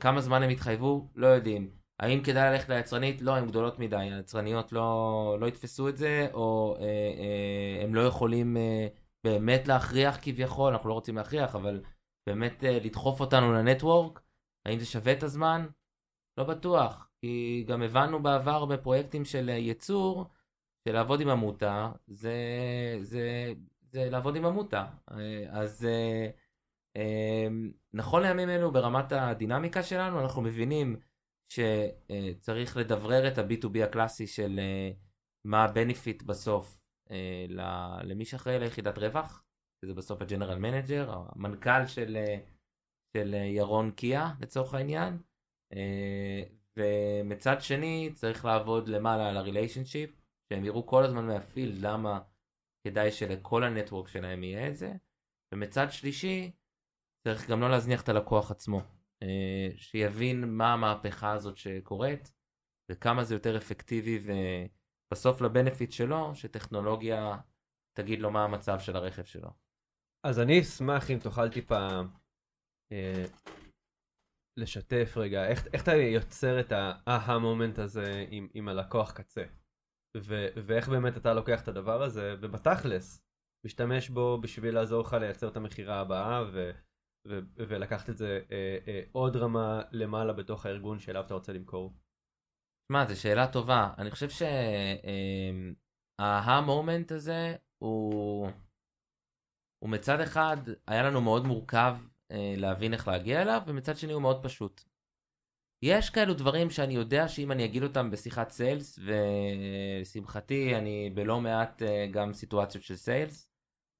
כמה זמן הם יתחייבו? לא יודעים. האם כדאי ללכת ליצרנית? לא, הן גדולות מדי, היצרניות לא, לא יתפסו את זה, או הם לא יכולים באמת להכריח כביכול, אנחנו לא רוצים להכריח, אבל באמת לדחוף אותנו ל network. האם זה שווה את הזמן? לא בטוח, כי גם הבנו בעבר בפרויקטים של ייצור, שלעבוד עם עמותה, זה, זה זה לעבוד עם עמותה. אז נכון לימים אלו ברמת הדינמיקה שלנו, אנחנו מבינים שצריך לדברר את ה-B2B הקלאסי של אה, מה ה-benefit בסוף אה, למי שאחראי ליחידת רווח, שזה בסוף ה-General Manager, המנכ"ל של, אה, של ירון קיה לצורך העניין, ומצד שני צריך לעבוד למעלה על ה-relationship, שהם יראו כל הזמן מהפילד למה כדאי שלכל הנטוורק שלהם יהיה את זה, ומצד שלישי צריך גם לא להזניח את הלקוח עצמו. אה, שיבין מה המהפכה הזאת שקורית וכמה זה יותר אפקטיבי ובסוף לבנפיט שלו שטכנולוגיה תגיד לו מה המצב של הרכב שלו. אז אני אשמח אם תוכל טיפה אה, לשתף רגע איך, איך אתה יוצר את ההה מומנט הזה עם, עם הלקוח קצה ו, ואיך באמת אתה לוקח את הדבר הזה ובתכלס משתמש בו בשביל לעזור לך לייצר את המכירה הבאה ו... ו- ולקחת את זה אה, אה, עוד רמה למעלה בתוך הארגון שאליו אתה רוצה למכור? שמע, זו שאלה טובה. אני חושב שהמומנט אה, הזה הוא... הוא מצד אחד היה לנו מאוד מורכב להבין איך להגיע אליו, ומצד שני הוא מאוד פשוט. יש כאלו דברים שאני יודע שאם אני אגיד אותם בשיחת sales, ולשמחתי אני בלא מעט אה, גם סיטואציות של sales,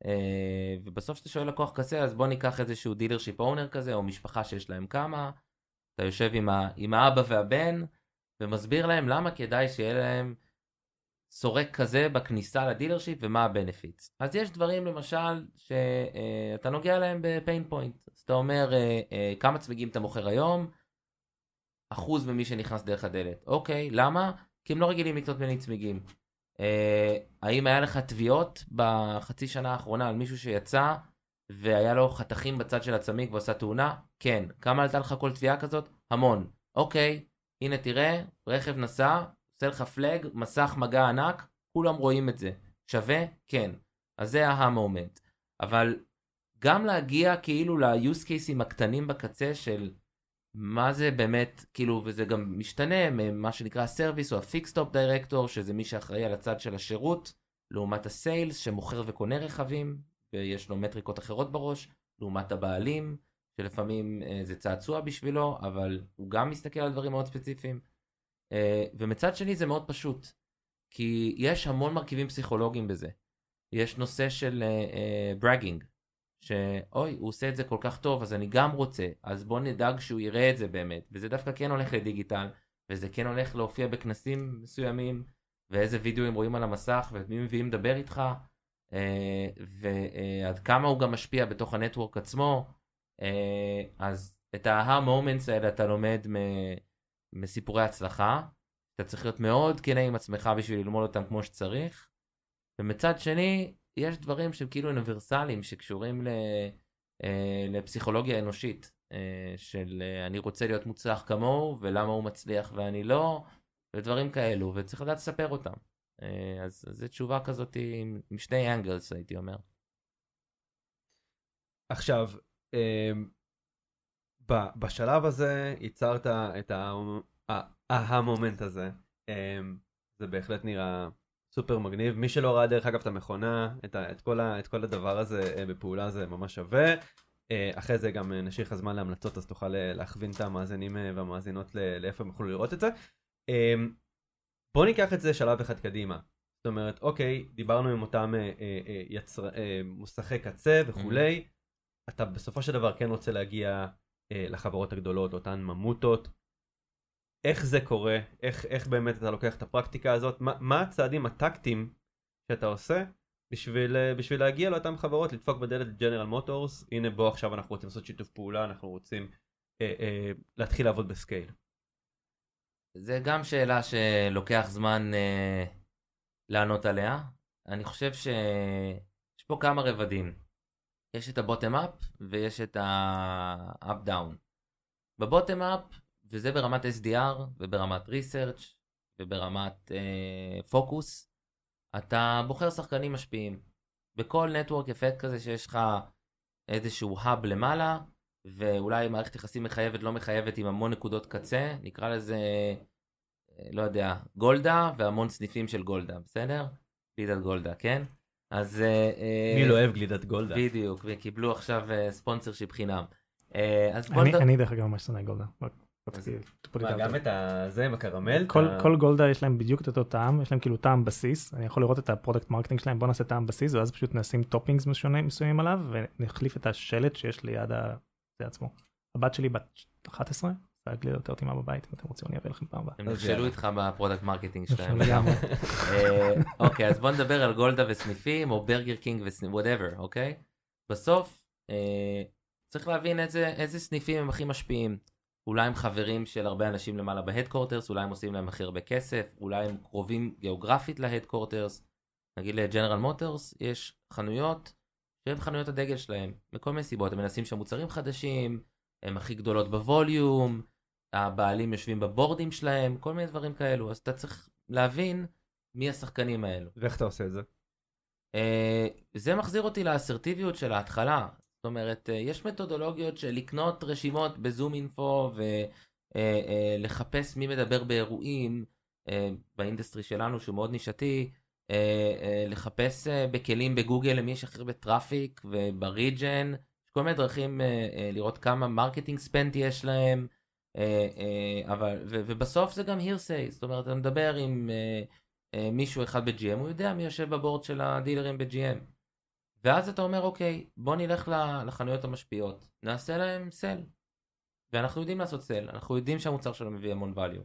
אה, ובסוף כשאתה שואל לקוח כזה אז בוא ניקח איזשהו dealership owner כזה או משפחה שיש להם כמה. אתה יושב עם, ה, עם האבא והבן ומסביר להם למה כדאי שיהיה להם סורק כזה בכניסה ל dealership ומה ה benefits. אז יש דברים למשל שאתה נוגע להם ב pain point. אז אתה אומר אה, אה, כמה צמיגים אתה מוכר היום, אחוז ממי שנכנס דרך הדלת. אוקיי, למה? כי הם לא רגילים לקנות ממני צמיגים. אה, האם היה לך תביעות בחצי שנה האחרונה על מישהו שיצא והיה לו חתכים בצד של הצמיג ועושה תאונה? כן. כמה עלתה לך כל תביעה כזאת? המון. אוקיי, הנה תראה, רכב נסע, עושה לך flag, מסך מגע ענק, כולם רואים את זה. שווה? כן. אז זה ה moment. אבל גם להגיע כאילו ל-use cases הקטנים בקצה של מה זה באמת, כאילו, וזה גם משתנה ממה שנקרא ה service או ה fixed op director, שזה מי שאחראי על הצד של השירות, לעומת ה sales שמוכר וקונה רכבים, ויש לו מטריקות אחרות בראש, לעומת הבעלים, שלפעמים אה, זה צעצוע בשבילו, אבל הוא גם מסתכל על דברים מאוד ספציפיים. אה, ומצד שני זה מאוד פשוט, כי יש המון מרכיבים פסיכולוגיים בזה. יש נושא של ברגינג, uh, uh, שאוי, הוא עושה את זה כל כך טוב, אז אני גם רוצה, אז בוא נדאג שהוא יראה את זה באמת. וזה דווקא כן הולך לדיגיטל, וזה כן הולך להופיע בכנסים מסוימים, ואיזה וידאו הם רואים על המסך, ומי מביאים לדבר איתך, אה, ועד כמה הוא גם משפיע בתוך הנטוורק עצמו. אה, אז את ה-aha moments האלה אתה לומד מסיפורי הצלחה. אתה צריך להיות מאוד כנה עם עצמך בשביל ללמוד אותם כמו שצריך. ומצד שני, יש דברים שהם כאילו אוניברסליים שקשורים ל, אה, לפסיכולוגיה אנושית, אה, של אה, אני רוצה להיות מוצלח כמוהו ולמה הוא מצליח ואני לא, ודברים כאלו, וצריך לדעת לספר אותם. אה, אז, זו תשובה כזאת עם, עם שני angles הייתי אומר. עכשיו, אה, בשלב הזה ייצרת את ה moment הזה. אה, זה בהחלט נראה סופר מגניב. מי שלא ראה דרך אגב את המכונה, את, ה, את, כל, ה, את כל הדבר הזה אה, בפעולה זה ממש שווה. אה, אחרי זה גם נשאיר לך זמן להמלצות אז תוכל אה, להכווין את המאזינים והמאזינות לאיפה הם יוכלו לראות את זה. בוא ניקח את זה שלב אחד קדימה. זאת אומרת, אוקיי, דיברנו עם אותם יצר... מוסכי קצה וכולי, mm-hmm. אתה בסופו של דבר כן רוצה להגיע לחברות הגדולות, אותן ממוטות, איך זה קורה, איך, איך באמת אתה לוקח את הפרקטיקה הזאת, מה, מה הצעדים הטקטיים שאתה עושה בשביל, אה, בשביל להגיע לאותן חברות, לדפוק בדלת ג'נרל מוטורס, הנה בוא עכשיו אנחנו רוצים לעשות שיתוף פעולה, אנחנו רוצים אה, אה, להתחיל לעבוד ב scale. זה גם שאלה שלוקח זמן אה, לענות עליה. אני חושב שיש פה כמה רבדים. יש את ה bottom up ויש את ה up down. ב bottom up וזה ברמת SDR וברמת research וברמת פוקוס. uh, אתה בוחר שחקנים משפיעים. בכל network effect כזה שיש לך איזשהו hub למעלה, ואולי מערכת יחסים מחייבת לא מחייבת עם המון נקודות קצה, נקרא לזה, אה, לא יודע, גולדה והמון סניפים של גולדה, בסדר? גלידת גולדה, כן? אז... אה, מי לא אוהב גלידת גולדה? בדיוק, וקיבלו עכשיו sponsorship חינם. אז אני, דרך אגב ממש שונא גולדה. גם. את הזה עם הקרמל? כל, גולדה יש להם בדיוק את אותו טעם, יש להם כאילו טעם בסיס, אני יכול לראות את ה product marketing שלהם, בוא נעשה טעם בסיס, ואז פשוט נשים toppings מסוימים, עליו, ונחליף את השלט שיש ליד. זה עצמו. הבת שלי בת 11, זה הגלידה יותר טעימה בבית, אם אתם רוצים אני אביא לכם פעם הבאה. הם נכשלו. איתך ב product marketing שלהם. אה, אוקיי, אז בוא נדבר על גולדה וסניפים, או ברגר קינג whatever, אוקיי? בסוף, אה, צריך להבין איזה, איזה סניפים הם הכי משפיעים. אולי הם חברים של הרבה אנשים למעלה ב headquarters, אולי הם עושים להם הכי הרבה כסף, אולי הם קרובים גיאוגרפית ל headquarters. נגיד לג'נרל מוטורס יש חנויות שהן חנויות הדגל שלהם, מכל מיני סיבות, הם מנסים שם מוצרים חדשים, הן הכי גדולות בווליום, הבעלים יושבים בבורדים שלהם, כל מיני דברים כאלו, אז אתה צריך להבין מי השחקנים האלו. ואיך אתה עושה את זה? אה, זה מחזיר אותי לאסרטיביות של ההתחלה. זאת אומרת, אה, יש מתודולוגיות של לקנות רשימות בזום אינפו ולחפש מי מדבר באירועים אה, ב industry שלנו שהוא מאוד נישתי, אה, אה, לחפש אה, בכלים בגוגל למי יש הכי הרבה traffic וב region, יש כל מיני דרכים אה, אה, לראות כמה marketing spend יש להם, אה, אה, אבל, ו- ובסוף זה גם hearsay, זאת אומרת, אתה מדבר עם... אה, אה, מישהו אחד ב-GM, הוא יודע מי יושב ב board של הדילרים ב-GM. ואז אתה אומר, אוקיי, בוא נלך לחנויות המשפיעות, נעשה להם סל. ואנחנו יודעים לעשות סל, אנחנו יודעים שהמוצר שלו מביא המון value.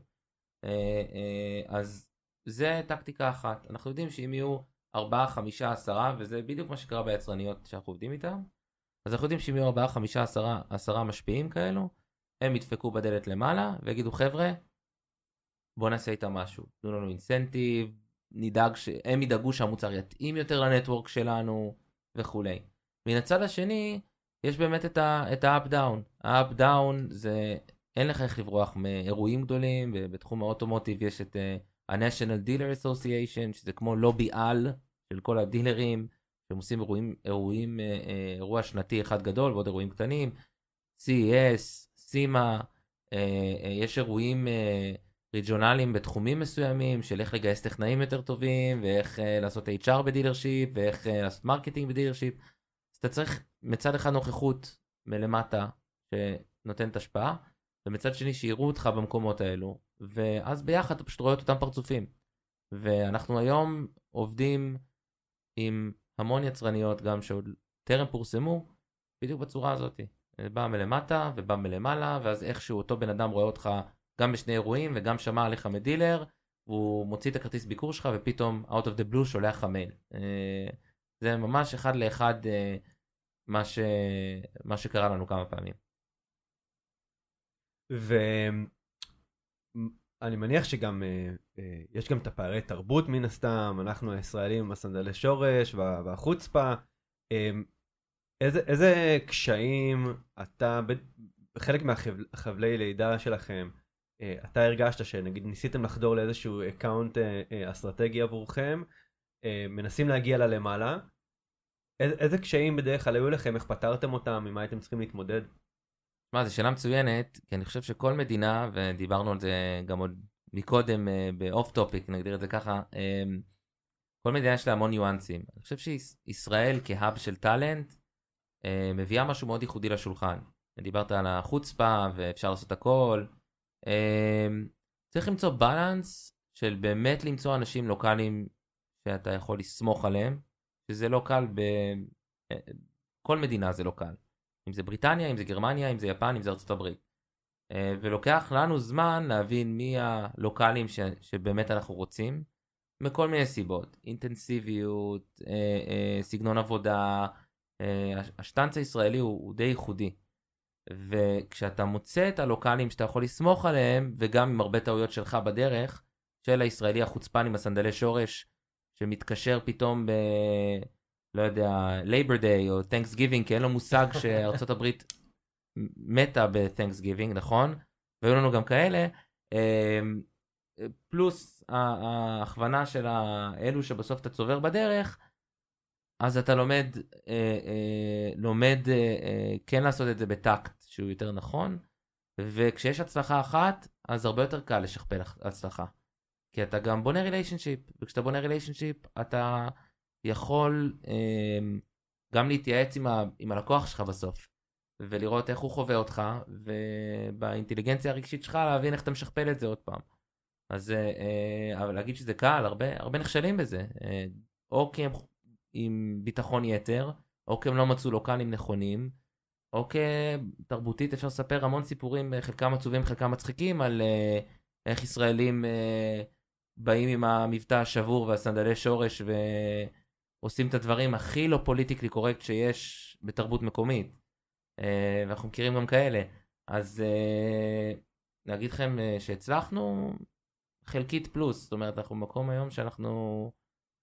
אה, אה, אז זה טקטיקה אחת, אנחנו יודעים שאם יהיו 4, 5, 10, וזה בדיוק מה שקרה ביצרניות שאנחנו עובדים איתם, אז אנחנו יודעים שאם יהיו 4, 5, 10, 10 משפיעים כאלו, הם ידפקו בדלת למעלה ויגידו, חבר'ה, בוא נעשה איתם משהו, תנו לנו אינסנטיב, נדאג שהם ידאגו שהמוצר יתאים יותר לנטוורק שלנו וכולי. מן הצד השני, יש באמת את ה up down. ה up down זה, אין לך איך לברוח מאירועים גדולים, בתחום ה automotive יש את אה, ה-National Dealer Association, שזה כמו לובי על של כל הדילרים, שהם עושים אירועים, אירועים, אה, אה, אירוע שנתי אחד גדול ועוד אירועים קטנים, CES, SEMA, אה, אה, יש אירועים אה, ריג'ונליים בתחומים מסוימים של איך לגייס טכנאים יותר טובים ואיך uh, לעשות HR ב dealership ואיך uh, לעשות marketing ב dealership. אז אתה צריך מצד אחד נוכחות מלמטה שנותנת השפעה ומצד שני שיראו אותך במקומות האלו ואז ביחד אתה פשוט רואה את אותם פרצופים. ואנחנו היום עובדים עם המון יצרניות גם שעוד טרם פורסמו בדיוק בצורה הזאת. בא מלמטה ובא מלמעלה ואז איכשהו אותו בן אדם רואה אותך גם בשני אירועים וגם שמע עליך מדילר, והוא מוציא את הכרטיס ביקור שלך ופתאום out of the blue שולח לך מייל. אה, זה ממש אחד לאחד אה, מה, ש... מה שקרה לנו כמה פעמים. ואני מניח שגם אה, אה, יש גם את הפערי תרבות מן הסתם, אנחנו הישראלים עם הסנדלי שורש וה- והחוצפה. איזה, איזה קשיים אתה, בחלק מהחבלי לידה שלכם, אה, אתה הרגשת שנגיד ניסיתם לחדור לאיזשהו account אה, אה, אסטרטגי עבורכם, מנסים להגיע ללמעלה, איזה, איזה קשיים בדרך כלל היו לכם, איך פתרתם אותם, עם מה הייתם צריכים להתמודד? מה, זו שאלה מצוינת, כי אני חושב שכל מדינה, ודיברנו על זה גם עוד מקודם ב off topic, נגדיר את זה ככה, כל מדינה יש לה המון ניואנסים. אני חושב שישראל כ hub של talent, מביאה משהו מאוד ייחודי לשולחן. דיברת על החוצפה ואפשר לעשות הכל. אה, צריך למצוא בלנס של באמת למצוא אנשים לוקאליים שאתה יכול לסמוך עליהם, שזה לא קל ב... אה, כל מדינה זה לא קל. אם זה בריטניה, אם זה גרמניה, אם זה יפן, אם זה ארצות הברית. אה, ולוקח לנו זמן להבין מי הלוקאלים ש... שבאמת אנחנו רוצים, מכל מיני סיבות. אינטנסיביות, אה, אה, סגנון עבודה, אה, השטנץ הישראלי הוא, הוא די ייחודי. וכשאתה מוצא את הלוקאלים שאתה יכול לסמוך עליהם, וגם עם הרבה טעויות שלך בדרך, של הישראלי החוצפן עם הסנדלי שורש, שמתקשר פתאום ב... לא יודע, Labor Day או Thanksgiving, כי אין לו מושג שארצות הברית מתה ב-Thanksgiving, נכון? והיו לנו גם כאלה. אמ, פלוס ההכוונה של אלו שבסוף אתה צובר בדרך, אז אתה לומד, אה, אה, לומד אה, אה, כן לעשות את זה בטקט שהוא יותר נכון, וכשיש הצלחה אחת, אז הרבה יותר קל לשכפל הצלחה. כי אתה גם בונה relationship, וכשאתה בונה relationship אתה יכול אה, גם להתייעץ עם, ה, עם הלקוח שלך בסוף. ולראות איך הוא חווה אותך, ובאינטליגנציה הרגשית שלך להבין איך אתה משכפל את זה עוד פעם. אז אה, אה, אבל להגיד שזה קל, הרבה, הרבה נכשלים בזה. אה, או כי הם עם ביטחון יתר, או כי הם לא מצאו לוקאלים נכונים, או כתרבותית אפשר לספר המון סיפורים, חלקם עצובים, חלקם מצחיקים, על איך ישראלים באים עם המבטא השבור והסנדלי שורש ועושים את הדברים הכי לא פוליטיקלי קורקט שיש בתרבות מקומית. ואנחנו מכירים גם כאלה. אז להגיד לכם שהצלחנו, חלקית פלוס, זאת אומרת אנחנו במקום היום שאנחנו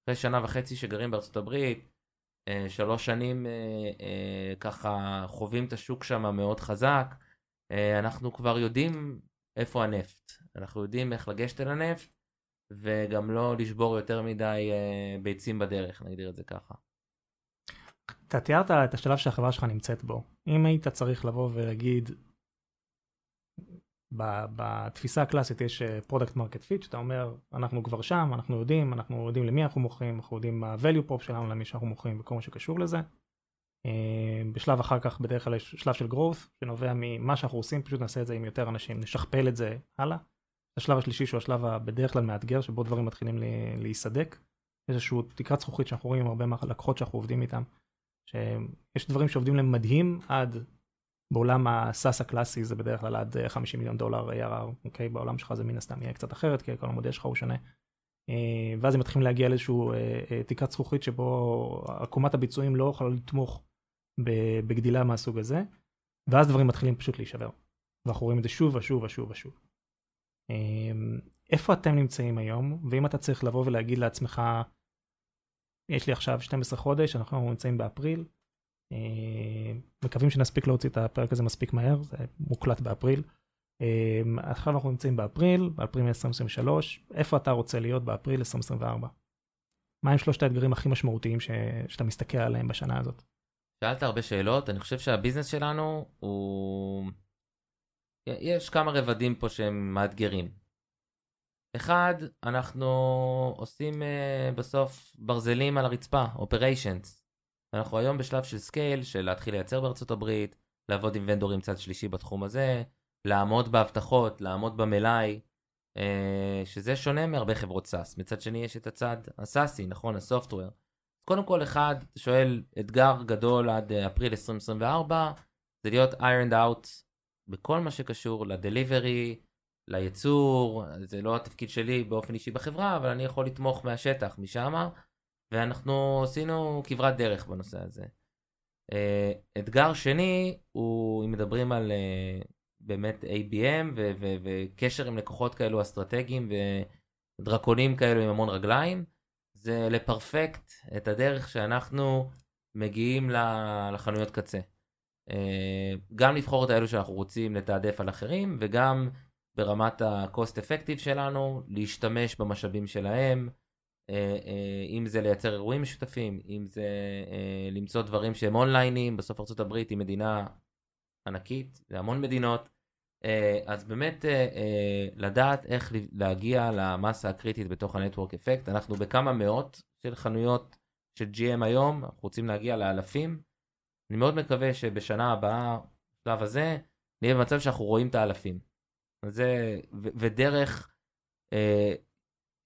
אחרי שנה וחצי שגרים בארצות הברית, אה, שלוש שנים אה, אה, ככה חווים את השוק שם מאוד חזק, אנחנו כבר יודעים איפה הנפט, אנחנו יודעים איך לגשת אל הנפט וגם לא לשבור יותר מדי ביצים בדרך, נגדיר את זה ככה. אתה תיארת את השלב שהחברה שלך נמצאת בו. אם היית צריך לבוא ולהגיד בתפיסה הקלאסית יש product market fit שאתה אומר אנחנו כבר שם אנחנו יודעים אנחנו יודעים למי אנחנו מוכרים אנחנו יודעים מה ה value prop שלנו למי שאנחנו מוכרים וכל מה שקשור לזה. אה, בשלב אחר כך בדרך כלל יש שלב של growth שנובע ממה שאנחנו עושים פשוט נעשה את זה עם יותר אנשים נשכפל את זה הלאה. השלב השלישי שהוא השלב הבדרך כלל מאתגר שבו דברים מתחילים להיסדק. איזשהו תקרת זכוכית שאנחנו רואים הרבה מהלקוחות שאנחנו עובדים איתם. שיש דברים שעובדים להם מדהים עד בעולם הסאס הקלאסי זה בדרך כלל עד 50 מיליון דולר ARR, אוקיי? בעולם שלך זה מן הסתם יהיה קצת אחרת, כי כל המודל שלך הוא שונה. אה, ואז הם מתחילים להגיע לאיזשהו אה, אה, תקרת זכוכית שבו עקומת הביצועים לא יכולה לתמוך בגדילה מהסוג הזה, ואז דברים מתחילים פשוט להישבר. ואנחנו רואים את זה שוב ושוב ושוב ושוב. איפה אתם נמצאים היום, ואם אתה צריך לבוא ולהגיד לעצמך, יש לי עכשיו 12 חודש, אנחנו נמצאים באפריל, אה, מקווים שנספיק להוציא את הפרק הזה מספיק מהר, זה מוקלט באפריל. אה, עכשיו אנחנו נמצאים באפריל, באפריל 2023, איפה אתה רוצה להיות באפריל 2024? מה הם שלושת האתגרים הכי משמעותיים ש... שאתה מסתכל עליהם בשנה הזאת? שאלת הרבה שאלות, אני חושב שה business שלנו הוא... יש כמה רבדים פה שהם מאתגרים. אחד, אנחנו עושים אה, בסוף ברזלים על הרצפה, operations. אנחנו היום בשלב של scale, של להתחיל לייצר בארצות הברית, לעבוד עם vendorים צד שלישי בתחום הזה, לעמוד בהבטחות, לעמוד במלאי, אה, שזה שונה מהרבה חברות SaaS. מצד שני יש את הצד ה SaaSי, נכון, ה software. קודם כל אחד, שואל, אתגר גדול עד אה, אפריל 2024, זה להיות ironed out בכל מה שקשור ל delivery, לייצור, זה לא התפקיד שלי באופן אישי בחברה, אבל אני יכול לתמוך מהשטח, משם. ואנחנו עשינו כברת דרך בנושא הזה. Uh, אתגר שני הוא אם מדברים על uh, באמת ABM וקשר עם לקוחות כאלו אסטרטגיים ודרקונים כאלו עם המון רגליים, זה לפרפקט את הדרך שאנחנו מגיעים לחנויות קצה. Uh, גם לבחור את האלו שאנחנו רוצים לתעדף על אחרים וגם ברמת ה-cost effective שלנו להשתמש במשאבים שלהם. אה, אה, אם זה לייצר אירועים משותפים, אם זה אה, למצוא דברים שהם אונליינים, בסוף ארה"ב היא מדינה ענקית, זה המון מדינות, אז באמת לדעת איך להגיע למסה הקריטית בתוך הנטוורק אפקט, אנחנו בכמה מאות של חנויות של GM היום, אנחנו רוצים להגיע לאלפים, אני מאוד מקווה שבשנה הבאה, בשלב הזה, נהיה במצב שאנחנו רואים את האלפים. זה, ודרך אה,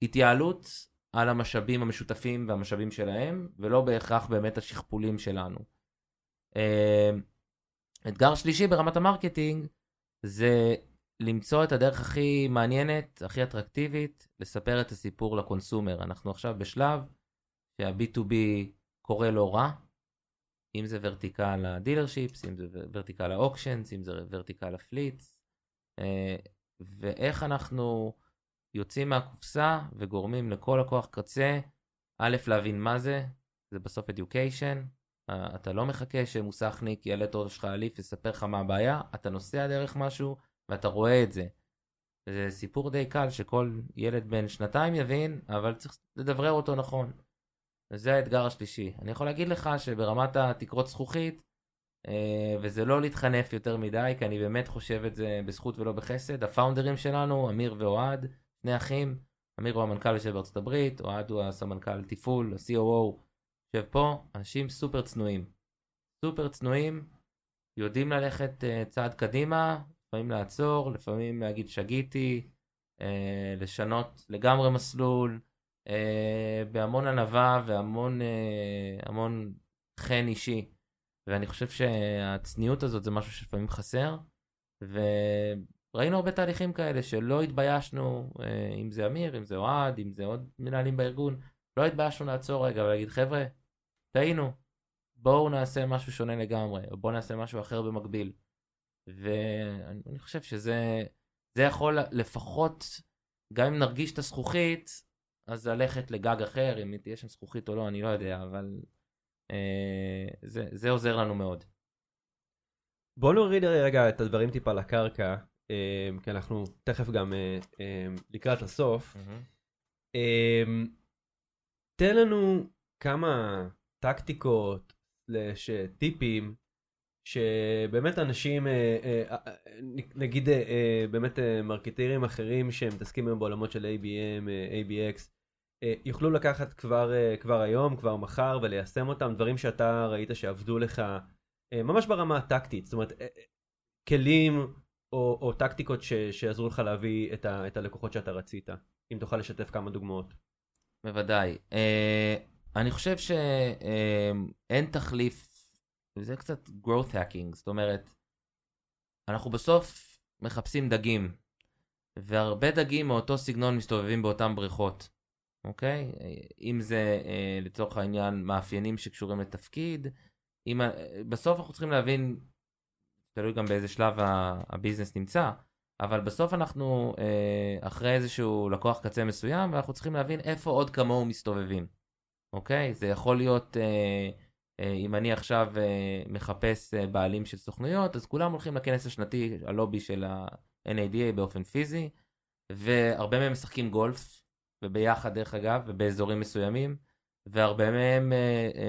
התייעלות על המשאבים המשותפים והמשאבים שלהם, ולא בהכרח באמת השכפולים שלנו. אמ, אתגר שלישי ברמת ה marketing זה למצוא את הדרך הכי מעניינת, הכי אטרקטיבית, לספר את הסיפור ל consumer. אנחנו עכשיו בשלב שה-B2B קורה לא רע, אם זה vertical ה dealerships, אם זה vertical ה auctions, אם זה vertical ה fleets, ואיך אנחנו יוצאים מהקופסה וגורמים לכל לקוח קצה, א', להבין מה זה, זה בסוף education, אה, אתה לא מחכה שמוסכניק יעלה את הרכב שלך על ליפט ויספר לך מה הבעיה, אתה נוסע דרך משהו ואתה רואה את זה. זה סיפור די קל שכל ילד בן שנתיים יבין, אבל צריך לדברר אותו נכון. וזה האתגר השלישי. אני יכול להגיד לך שברמת התקרות זכוכית, אה, וזה לא להתחנף יותר מדי, כי אני באמת חושב את זה בזכות ולא בחסד, הפאונדרים שלנו, אמיר ואוהד, שני אחים, אמיר הוא המנכ"ל יושב בארצות הברית, אוהד הוא הסמנכ"ל תפעול, ה-COO, יושב פה, אנשים סופר צנועים. סופר צנועים, יודעים ללכת uh, צעד קדימה, לפעמים לעצור, לפעמים להגיד שגיתי, uh, לשנות לגמרי מסלול, uh, בהמון ענווה והמון uh, המון חן אישי. ואני חושב שהצניעות הזאת זה משהו שלפעמים חסר, וראינו הרבה תהליכים כאלה שלא התביישנו, אם זה אמיר, אם זה אוהד, אם זה עוד מנהלים בארגון, לא התביישנו לעצור רגע ולהגיד חבר'ה, טעינו, בואו נעשה משהו שונה לגמרי, או בואו נעשה משהו אחר במקביל. ואני חושב שזה זה יכול לפחות, גם אם נרגיש את הזכוכית, אז ללכת לגג אחר, אם תהיה שם זכוכית או לא, אני לא יודע, אבל אה, זה, זה עוזר לנו מאוד. בוא נוריד רגע את הדברים טיפה לקרקע, אה, כי אנחנו תכף גם אה, אה, לקראת הסוף. אה, תן לנו כמה טקטיקות, סלש טיפים, שבאמת אנשים, אה, אה, נגיד באמת מרקטרים אחרים שהם מתעסקים היום בעולמות של ABM, ABX, יוכלו לקחת כבר, כבר היום, כבר מחר וליישם אותם, דברים שאתה ראית שעבדו לך ממש ברמה הטקטית, זאת אומרת, כלים או, או טקטיקות ש, שיעזרו לך להביא את, ה, את הלקוחות שאתה רצית, אם תוכל לשתף כמה דוגמאות. בוודאי. אני חושב שאין תחליף, וזה קצת growth hacking, זאת אומרת, אנחנו בסוף מחפשים דגים, והרבה דגים מאותו סגנון מסתובבים באותן בריכות, אוקיי? אם זה אה, לצורך העניין מאפיינים שקשורים לתפקיד, אם, בסוף אנחנו צריכים להבין, תלוי גם באיזה שלב הביזנס נמצא, אבל בסוף אנחנו אה, אחרי איזשהו לקוח קצה מסוים, ואנחנו צריכים להבין איפה עוד כמוהו מסתובבים. אוקיי? זה יכול להיות, אה, אה, אם אני עכשיו מחפש בעלים של סוכנויות, אז כולם הולכים לכנס השנתי, הלובי של ה-NADA באופן פיזי, והרבה מהם משחקים גולף, וביחד דרך אגב, ובאזורים מסוימים, והרבה מהם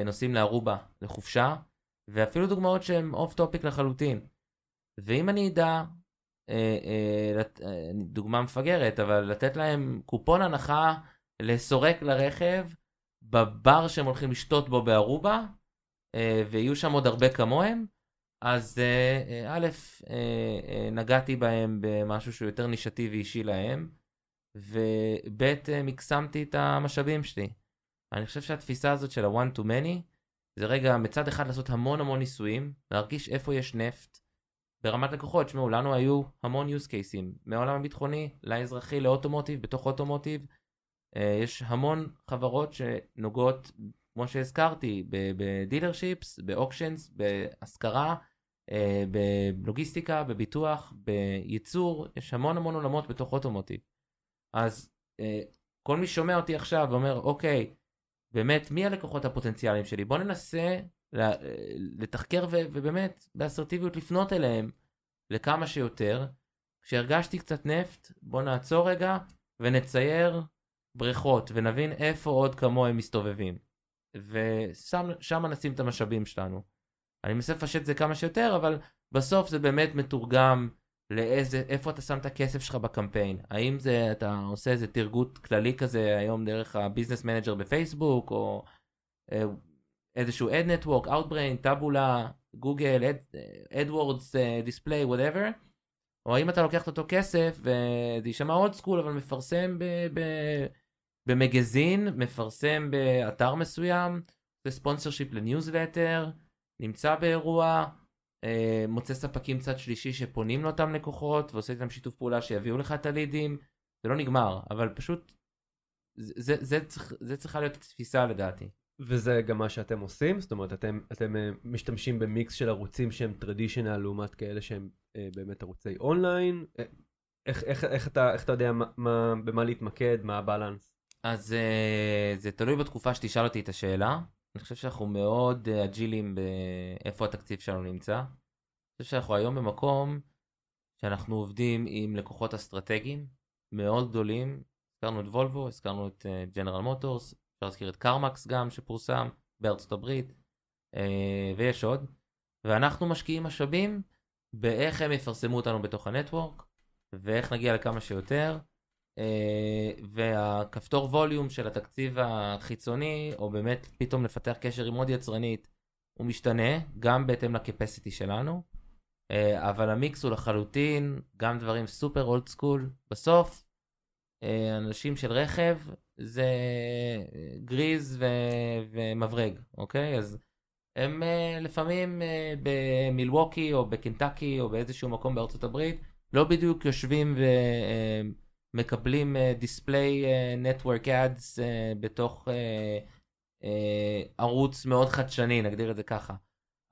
נוסעים לארובה לחופשה, ואפילו דוגמאות שהן off topic לחלוטין. ואם אני אדע, אה, אה, לת, אה, דוגמה מפגרת, אבל לתת להם קופון הנחה לסורק לרכב, בבר שהם הולכים לשתות בו בארובה, אה, ויהיו שם עוד הרבה כמוהם, אז אה, אה, א', נגעתי בהם במשהו שהוא יותר נישתי ואישי להם, וב', מקסמתי את המשאבים שלי. אני חושב שהתפיסה הזאת של ה-one to many, זה רגע מצד אחד לעשות המון המון ניסויים, להרגיש איפה יש נפט. ברמת לקוחות, שמעו, לנו היו המון use cases, מהעולם הביטחוני לאזרחי לאוטומוטיב, בתוך אוטומוטיב, אה, יש המון חברות שנוגעות, כמו שהזכרתי, בדילרשיפס, באוקשנס, בהשכרה, אה, בלוגיסטיקה, בביטוח, בייצור, יש המון המון עולמות בתוך אוטומוטיב. אז אה, כל מי שומע אותי עכשיו ואומר, אוקיי, באמת, מי הלקוחות הפוטנציאליים שלי? בוא ננסה לתחקר ובאמת באסרטיביות לפנות אליהם לכמה שיותר. כשהרגשתי קצת נפט, בוא נעצור רגע ונצייר בריכות ונבין איפה עוד כמוהם מסתובבים. ושם נשים את המשאבים שלנו. אני מנסה לפשט את זה כמה שיותר, אבל בסוף זה באמת מתורגם לאיזה, איפה אתה שם את הכסף שלך בקמפיין. האם זה, אתה עושה איזה טרגוט כללי כזה היום דרך ה business manager בפייסבוק, או אה, איזשהו ad network, Outbrain, Taboola, Google, AdWords, display, whatever. או האם אתה לוקח את אותו כסף, וזה יישמע old school, אבל מפרסם ב... ב במגזין, מפרסם באתר מסוים, זה sponsorship לניוזלטר, נמצא באירוע, אה, מוצא ספקים צד שלישי שפונים לאותם לקוחות ועושה איתם שיתוף פעולה שיביאו לך את הלידים, זה לא נגמר, אבל פשוט זה, זה, זה, צריך, זה צריכה להיות התפיסה לדעתי. וזה גם מה שאתם עושים? זאת אומרת, אתם, אתם אה, משתמשים במיקס של ערוצים שהם טרדישיונל לעומת כאלה שהם אה, באמת ערוצי אונליין? אה, איך, איך, איך, אתה, איך אתה יודע מה, מה, במה להתמקד, מה הבלנס? אז uh, זה תלוי בתקופה שתשאל אותי את השאלה. אני חושב שאנחנו מאוד uh, אג'ילים באיפה התקציב שלנו נמצא. אני חושב שאנחנו היום במקום שאנחנו עובדים עם לקוחות אסטרטגיים מאוד גדולים. הזכרנו את וולבו, הזכרנו את ג'נרל מוטורס, אפשר להזכיר את קרמקס גם שפורסם בארצות הברית, uh, ויש עוד. ואנחנו משקיעים משאבים באיך הם יפרסמו אותנו בתוך הנטוורק, ואיך נגיע לכמה שיותר. אה, והכפתור ווליום של התקציב החיצוני, או באמת פתאום לפתח קשר עם עוד יצרנית, הוא משתנה, גם בהתאם לקפסיטי שלנו. אה, אבל המיקס הוא לחלוטין גם דברים super old school. בסוף, אה, אנשים של רכב זה גריז ו- ומברג, אוקיי? אז הם אה, לפעמים אה, במילווקי או בקנטקי או באיזשהו מקום בארצות הברית, לא בדיוק יושבים ומקבלים display network ads בתוך אה, אה, ערוץ מאוד חדשני, נגדיר את זה ככה.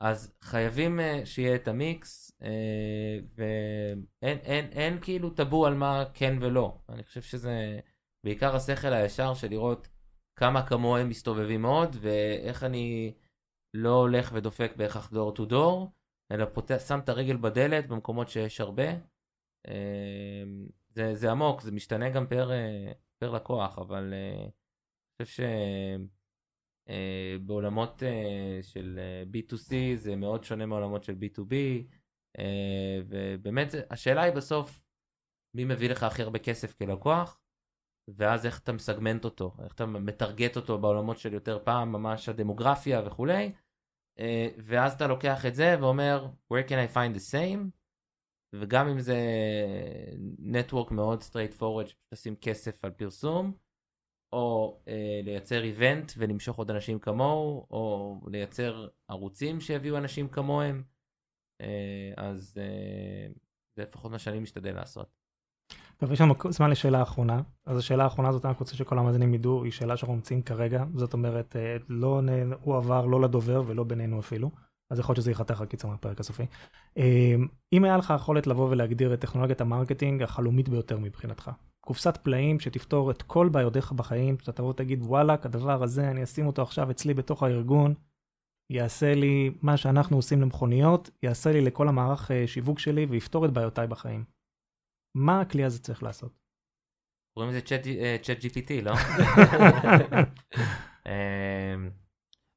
אז חייבים אה, שיהיה את המיקס, אה, ואין אין, אין כאילו טאבו על מה כן ולא. אני חושב שזה בעיקר השכל הישר של לראות כמה כמוהם מסתובבים עוד, ואיך אני לא הולך ודופק בהכרח דור טו דור, אלא פותח, שם את הרגל בדלת במקומות שיש הרבה. אה, זה, זה עמוק, זה משתנה גם פר, אה, פר לקוח, אבל אה, אני חושב ש... Uh, בעולמות uh, של uh, B2C זה מאוד שונה מעולמות של B2B uh, ובאמת השאלה היא בסוף מי מביא לך הכי הרבה כסף כלקוח ואז איך אתה מסגמנט אותו, איך אתה מטרגט אותו בעולמות של יותר פעם ממש הדמוגרפיה וכולי uh, ואז אתה לוקח את זה ואומר where can I find the same וגם אם זה נטוורק מאוד straight forward שתשים כסף על פרסום או אה, לייצר איבנט ולמשוך עוד אנשים כמוהו, או לייצר ערוצים שיביאו אנשים כמוהם. אה, אז אה, זה לפחות מה שאני משתדל לעשות. טוב, יש לנו זמן לשאלה האחרונה. אז השאלה האחרונה הזאת, אני רוצה שכל המאזינים ידעו, היא שאלה שאנחנו ממציאים כרגע. זאת אומרת, אה, לא הוא עבר לא לדובר ולא בינינו אפילו. אז יכול להיות שזה ייחתך רק קיצור מהפרק הסופי. אה, אם היה לך יכולת לבוא ולהגדיר את טכנולוגיית ה marketing החלומית ביותר מבחינתך, קופסת פלאים שתפתור את כל בעיותיך בחיים, שאתה תבוא ותגיד וואלה, הדבר הזה, אני אשים אותו עכשיו אצלי בתוך הארגון, יעשה לי מה שאנחנו עושים למכוניות, יעשה לי לכל המערך אה, שיווק שלי ויפתור את בעיותיי בחיים. מה הכלי הזה צריך לעשות? קוראים לזה ChatGPT, אה, לא? אמ,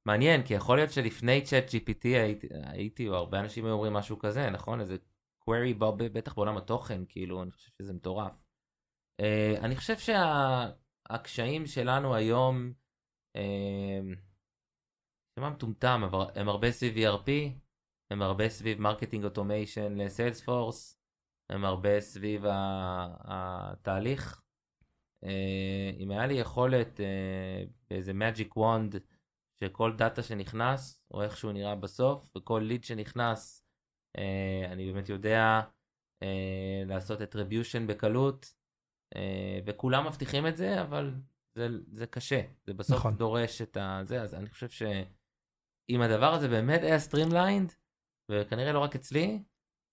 מעניין, כי יכול להיות שלפני ChatGPT הייתי, הייתי, או הרבה אנשים היו אומרים משהו כזה, נכון? איזה query בטח בעולם התוכן, כאילו, אני חושב שזה מטורף. אה, אני חושב שהקשיים שה, שלנו היום, נשמע מטומטם, אבל הם הרבה סביב ERP, הם הרבה סביב marketing automation ל Salesforce, הם הרבה סביב התהליך. אה, אם היה לי יכולת אה, באיזה magic wand שכל דאטה שנכנס, או איך שהוא נראה בסוף, וכל lead שנכנס, אה, אני באמת יודע אה, לעשות attribution בקלות, אה, וכולם מבטיחים את זה, אבל זה, זה קשה, זה בסוף נכון. דורש את הזה, אז אני חושב שאם הדבר הזה באמת היה streamlined, וכנראה לא רק אצלי,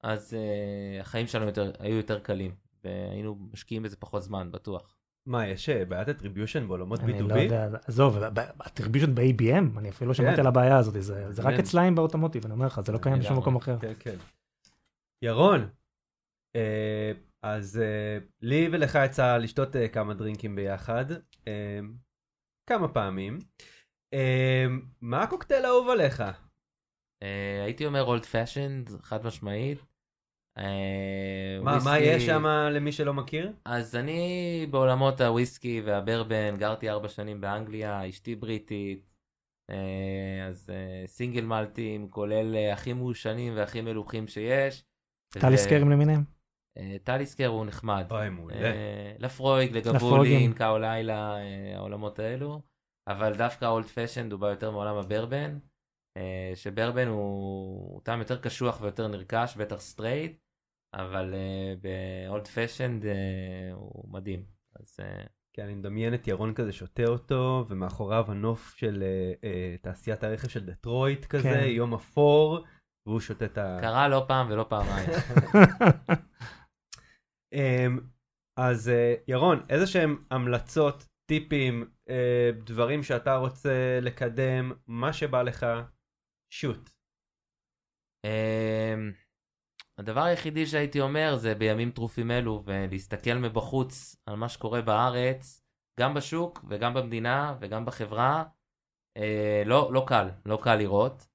אז אה, החיים שלנו יותר, היו יותר קלים, והיינו משקיעים בזה פחות זמן, בטוח. מה, יש אה, בעיית attribution בעולמות B2B? אני לא יודע, עזוב, attribution ב-ABM, אני אפילו לא שמעתי כן. על הבעיה הזאת, זה, זה רק. אצלהם ב automotive, אני אומר לך, זה לא קיים בשום מקום אחר. כן, כן. ירון, אז אה, לי ולך יצא לשתות אה, כמה דרינקים ביחד, אה, כמה פעמים. אה, מה הקוקטייל האהוב עליך? אה, הייתי אומר Old Fashioned, חד משמעית. Uh, מה, וויסקי... מה יש שם למי שלא מכיר? אז אני בעולמות הוויסקי והברבן, גרתי ארבע שנים באנגליה, אשתי בריטית, uh, אז uh, סינגל מלטים, כולל הכי מעושנים והכי מלוכים שיש. טליסקרים. למיניהם? אה, טליסקר הוא נחמד. אוי, מעולה. אה, לפרויג, לגבולין, קאו לילה, אה, העולמות האלו. אבל דווקא אולד פשנד הוא בא יותר מעולם הברבן. שבורבון הוא טעם יותר קשוח ויותר נרכש, בטח סטרייט. אבל ב Old Fashioned הוא מדהים. אז... כן, אני מדמיין את ירון כזה שותה אותו, ומאחוריו הנוף של תעשיית הרכב של דטרויט כזה, כן. יום אפור, והוא שותה את ה... קרה לא פעם ולא פעמיים. אמ, אז אה, ירון, איזה שהם המלצות, טיפים, אה, דברים שאתה רוצה לקדם, מה שבא לך, שוט. הדבר היחידי שהייתי אומר זה בימים טרופים אלו ולהסתכל מבחוץ על מה שקורה בארץ, גם בשוק וגם במדינה וגם בחברה. אה, לא, לא קל, לא קל לראות.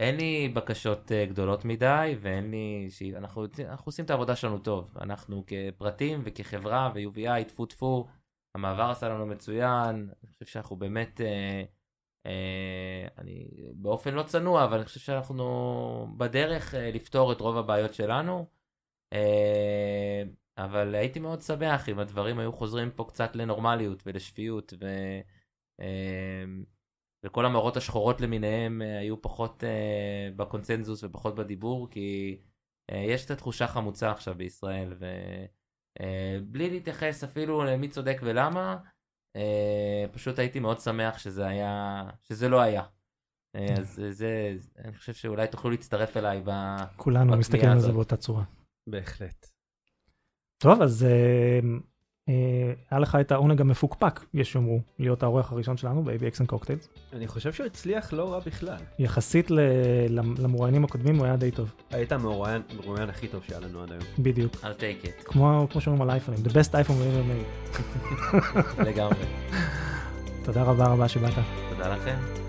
אין לי בקשות uh, גדולות מדי, ואין לי... ש... אנחנו, אנחנו עושים את העבודה שלנו טוב. אנחנו כפרטים וכחברה ו-UVI, טפו טפו, המעבר עשה לנו מצוין. אני חושב שאנחנו באמת אה, אני באופן לא צנוע, אבל אני חושב שאנחנו בדרך אה, לפתור את רוב הבעיות שלנו. אה, אבל הייתי מאוד שמח אם הדברים היו חוזרים פה קצת לנורמליות ולשפיות, ו... אה, וכל המראות השחורות למיניהם אה, היו פחות אה, בקונצנזוס ופחות בדיבור, כי אה, יש את התחושה חמוצה עכשיו בישראל, ובלי להתייחס אפילו למי צודק ולמה, אה, פשוט הייתי מאוד שמח שזה היה, שזה לא היה. אה, אז זה, אני חושב שאולי תוכלו להצטרף אליי ב... כולנו בקביעה מסתכלים על זה הזאת. באותה צורה. בהחלט. טוב, אז אה, אה, היה לך את העונג המפוקפק, יש שיאמרו, להיות האורח הראשון שלנו ב-ABX and Cocktails. אני חושב שהוא הצליח לא רע בכלל. יחסית למרואיינים הקודמים הוא היה די טוב, היית המרואיין הכי טוב שהיה לנו עד היום. בדיוק. I'll take it, כמו כמו שאומרים על אייפונים, the best iPhone we ever made. לגמרי. תודה רבה רבה שבאת. תודה לכם.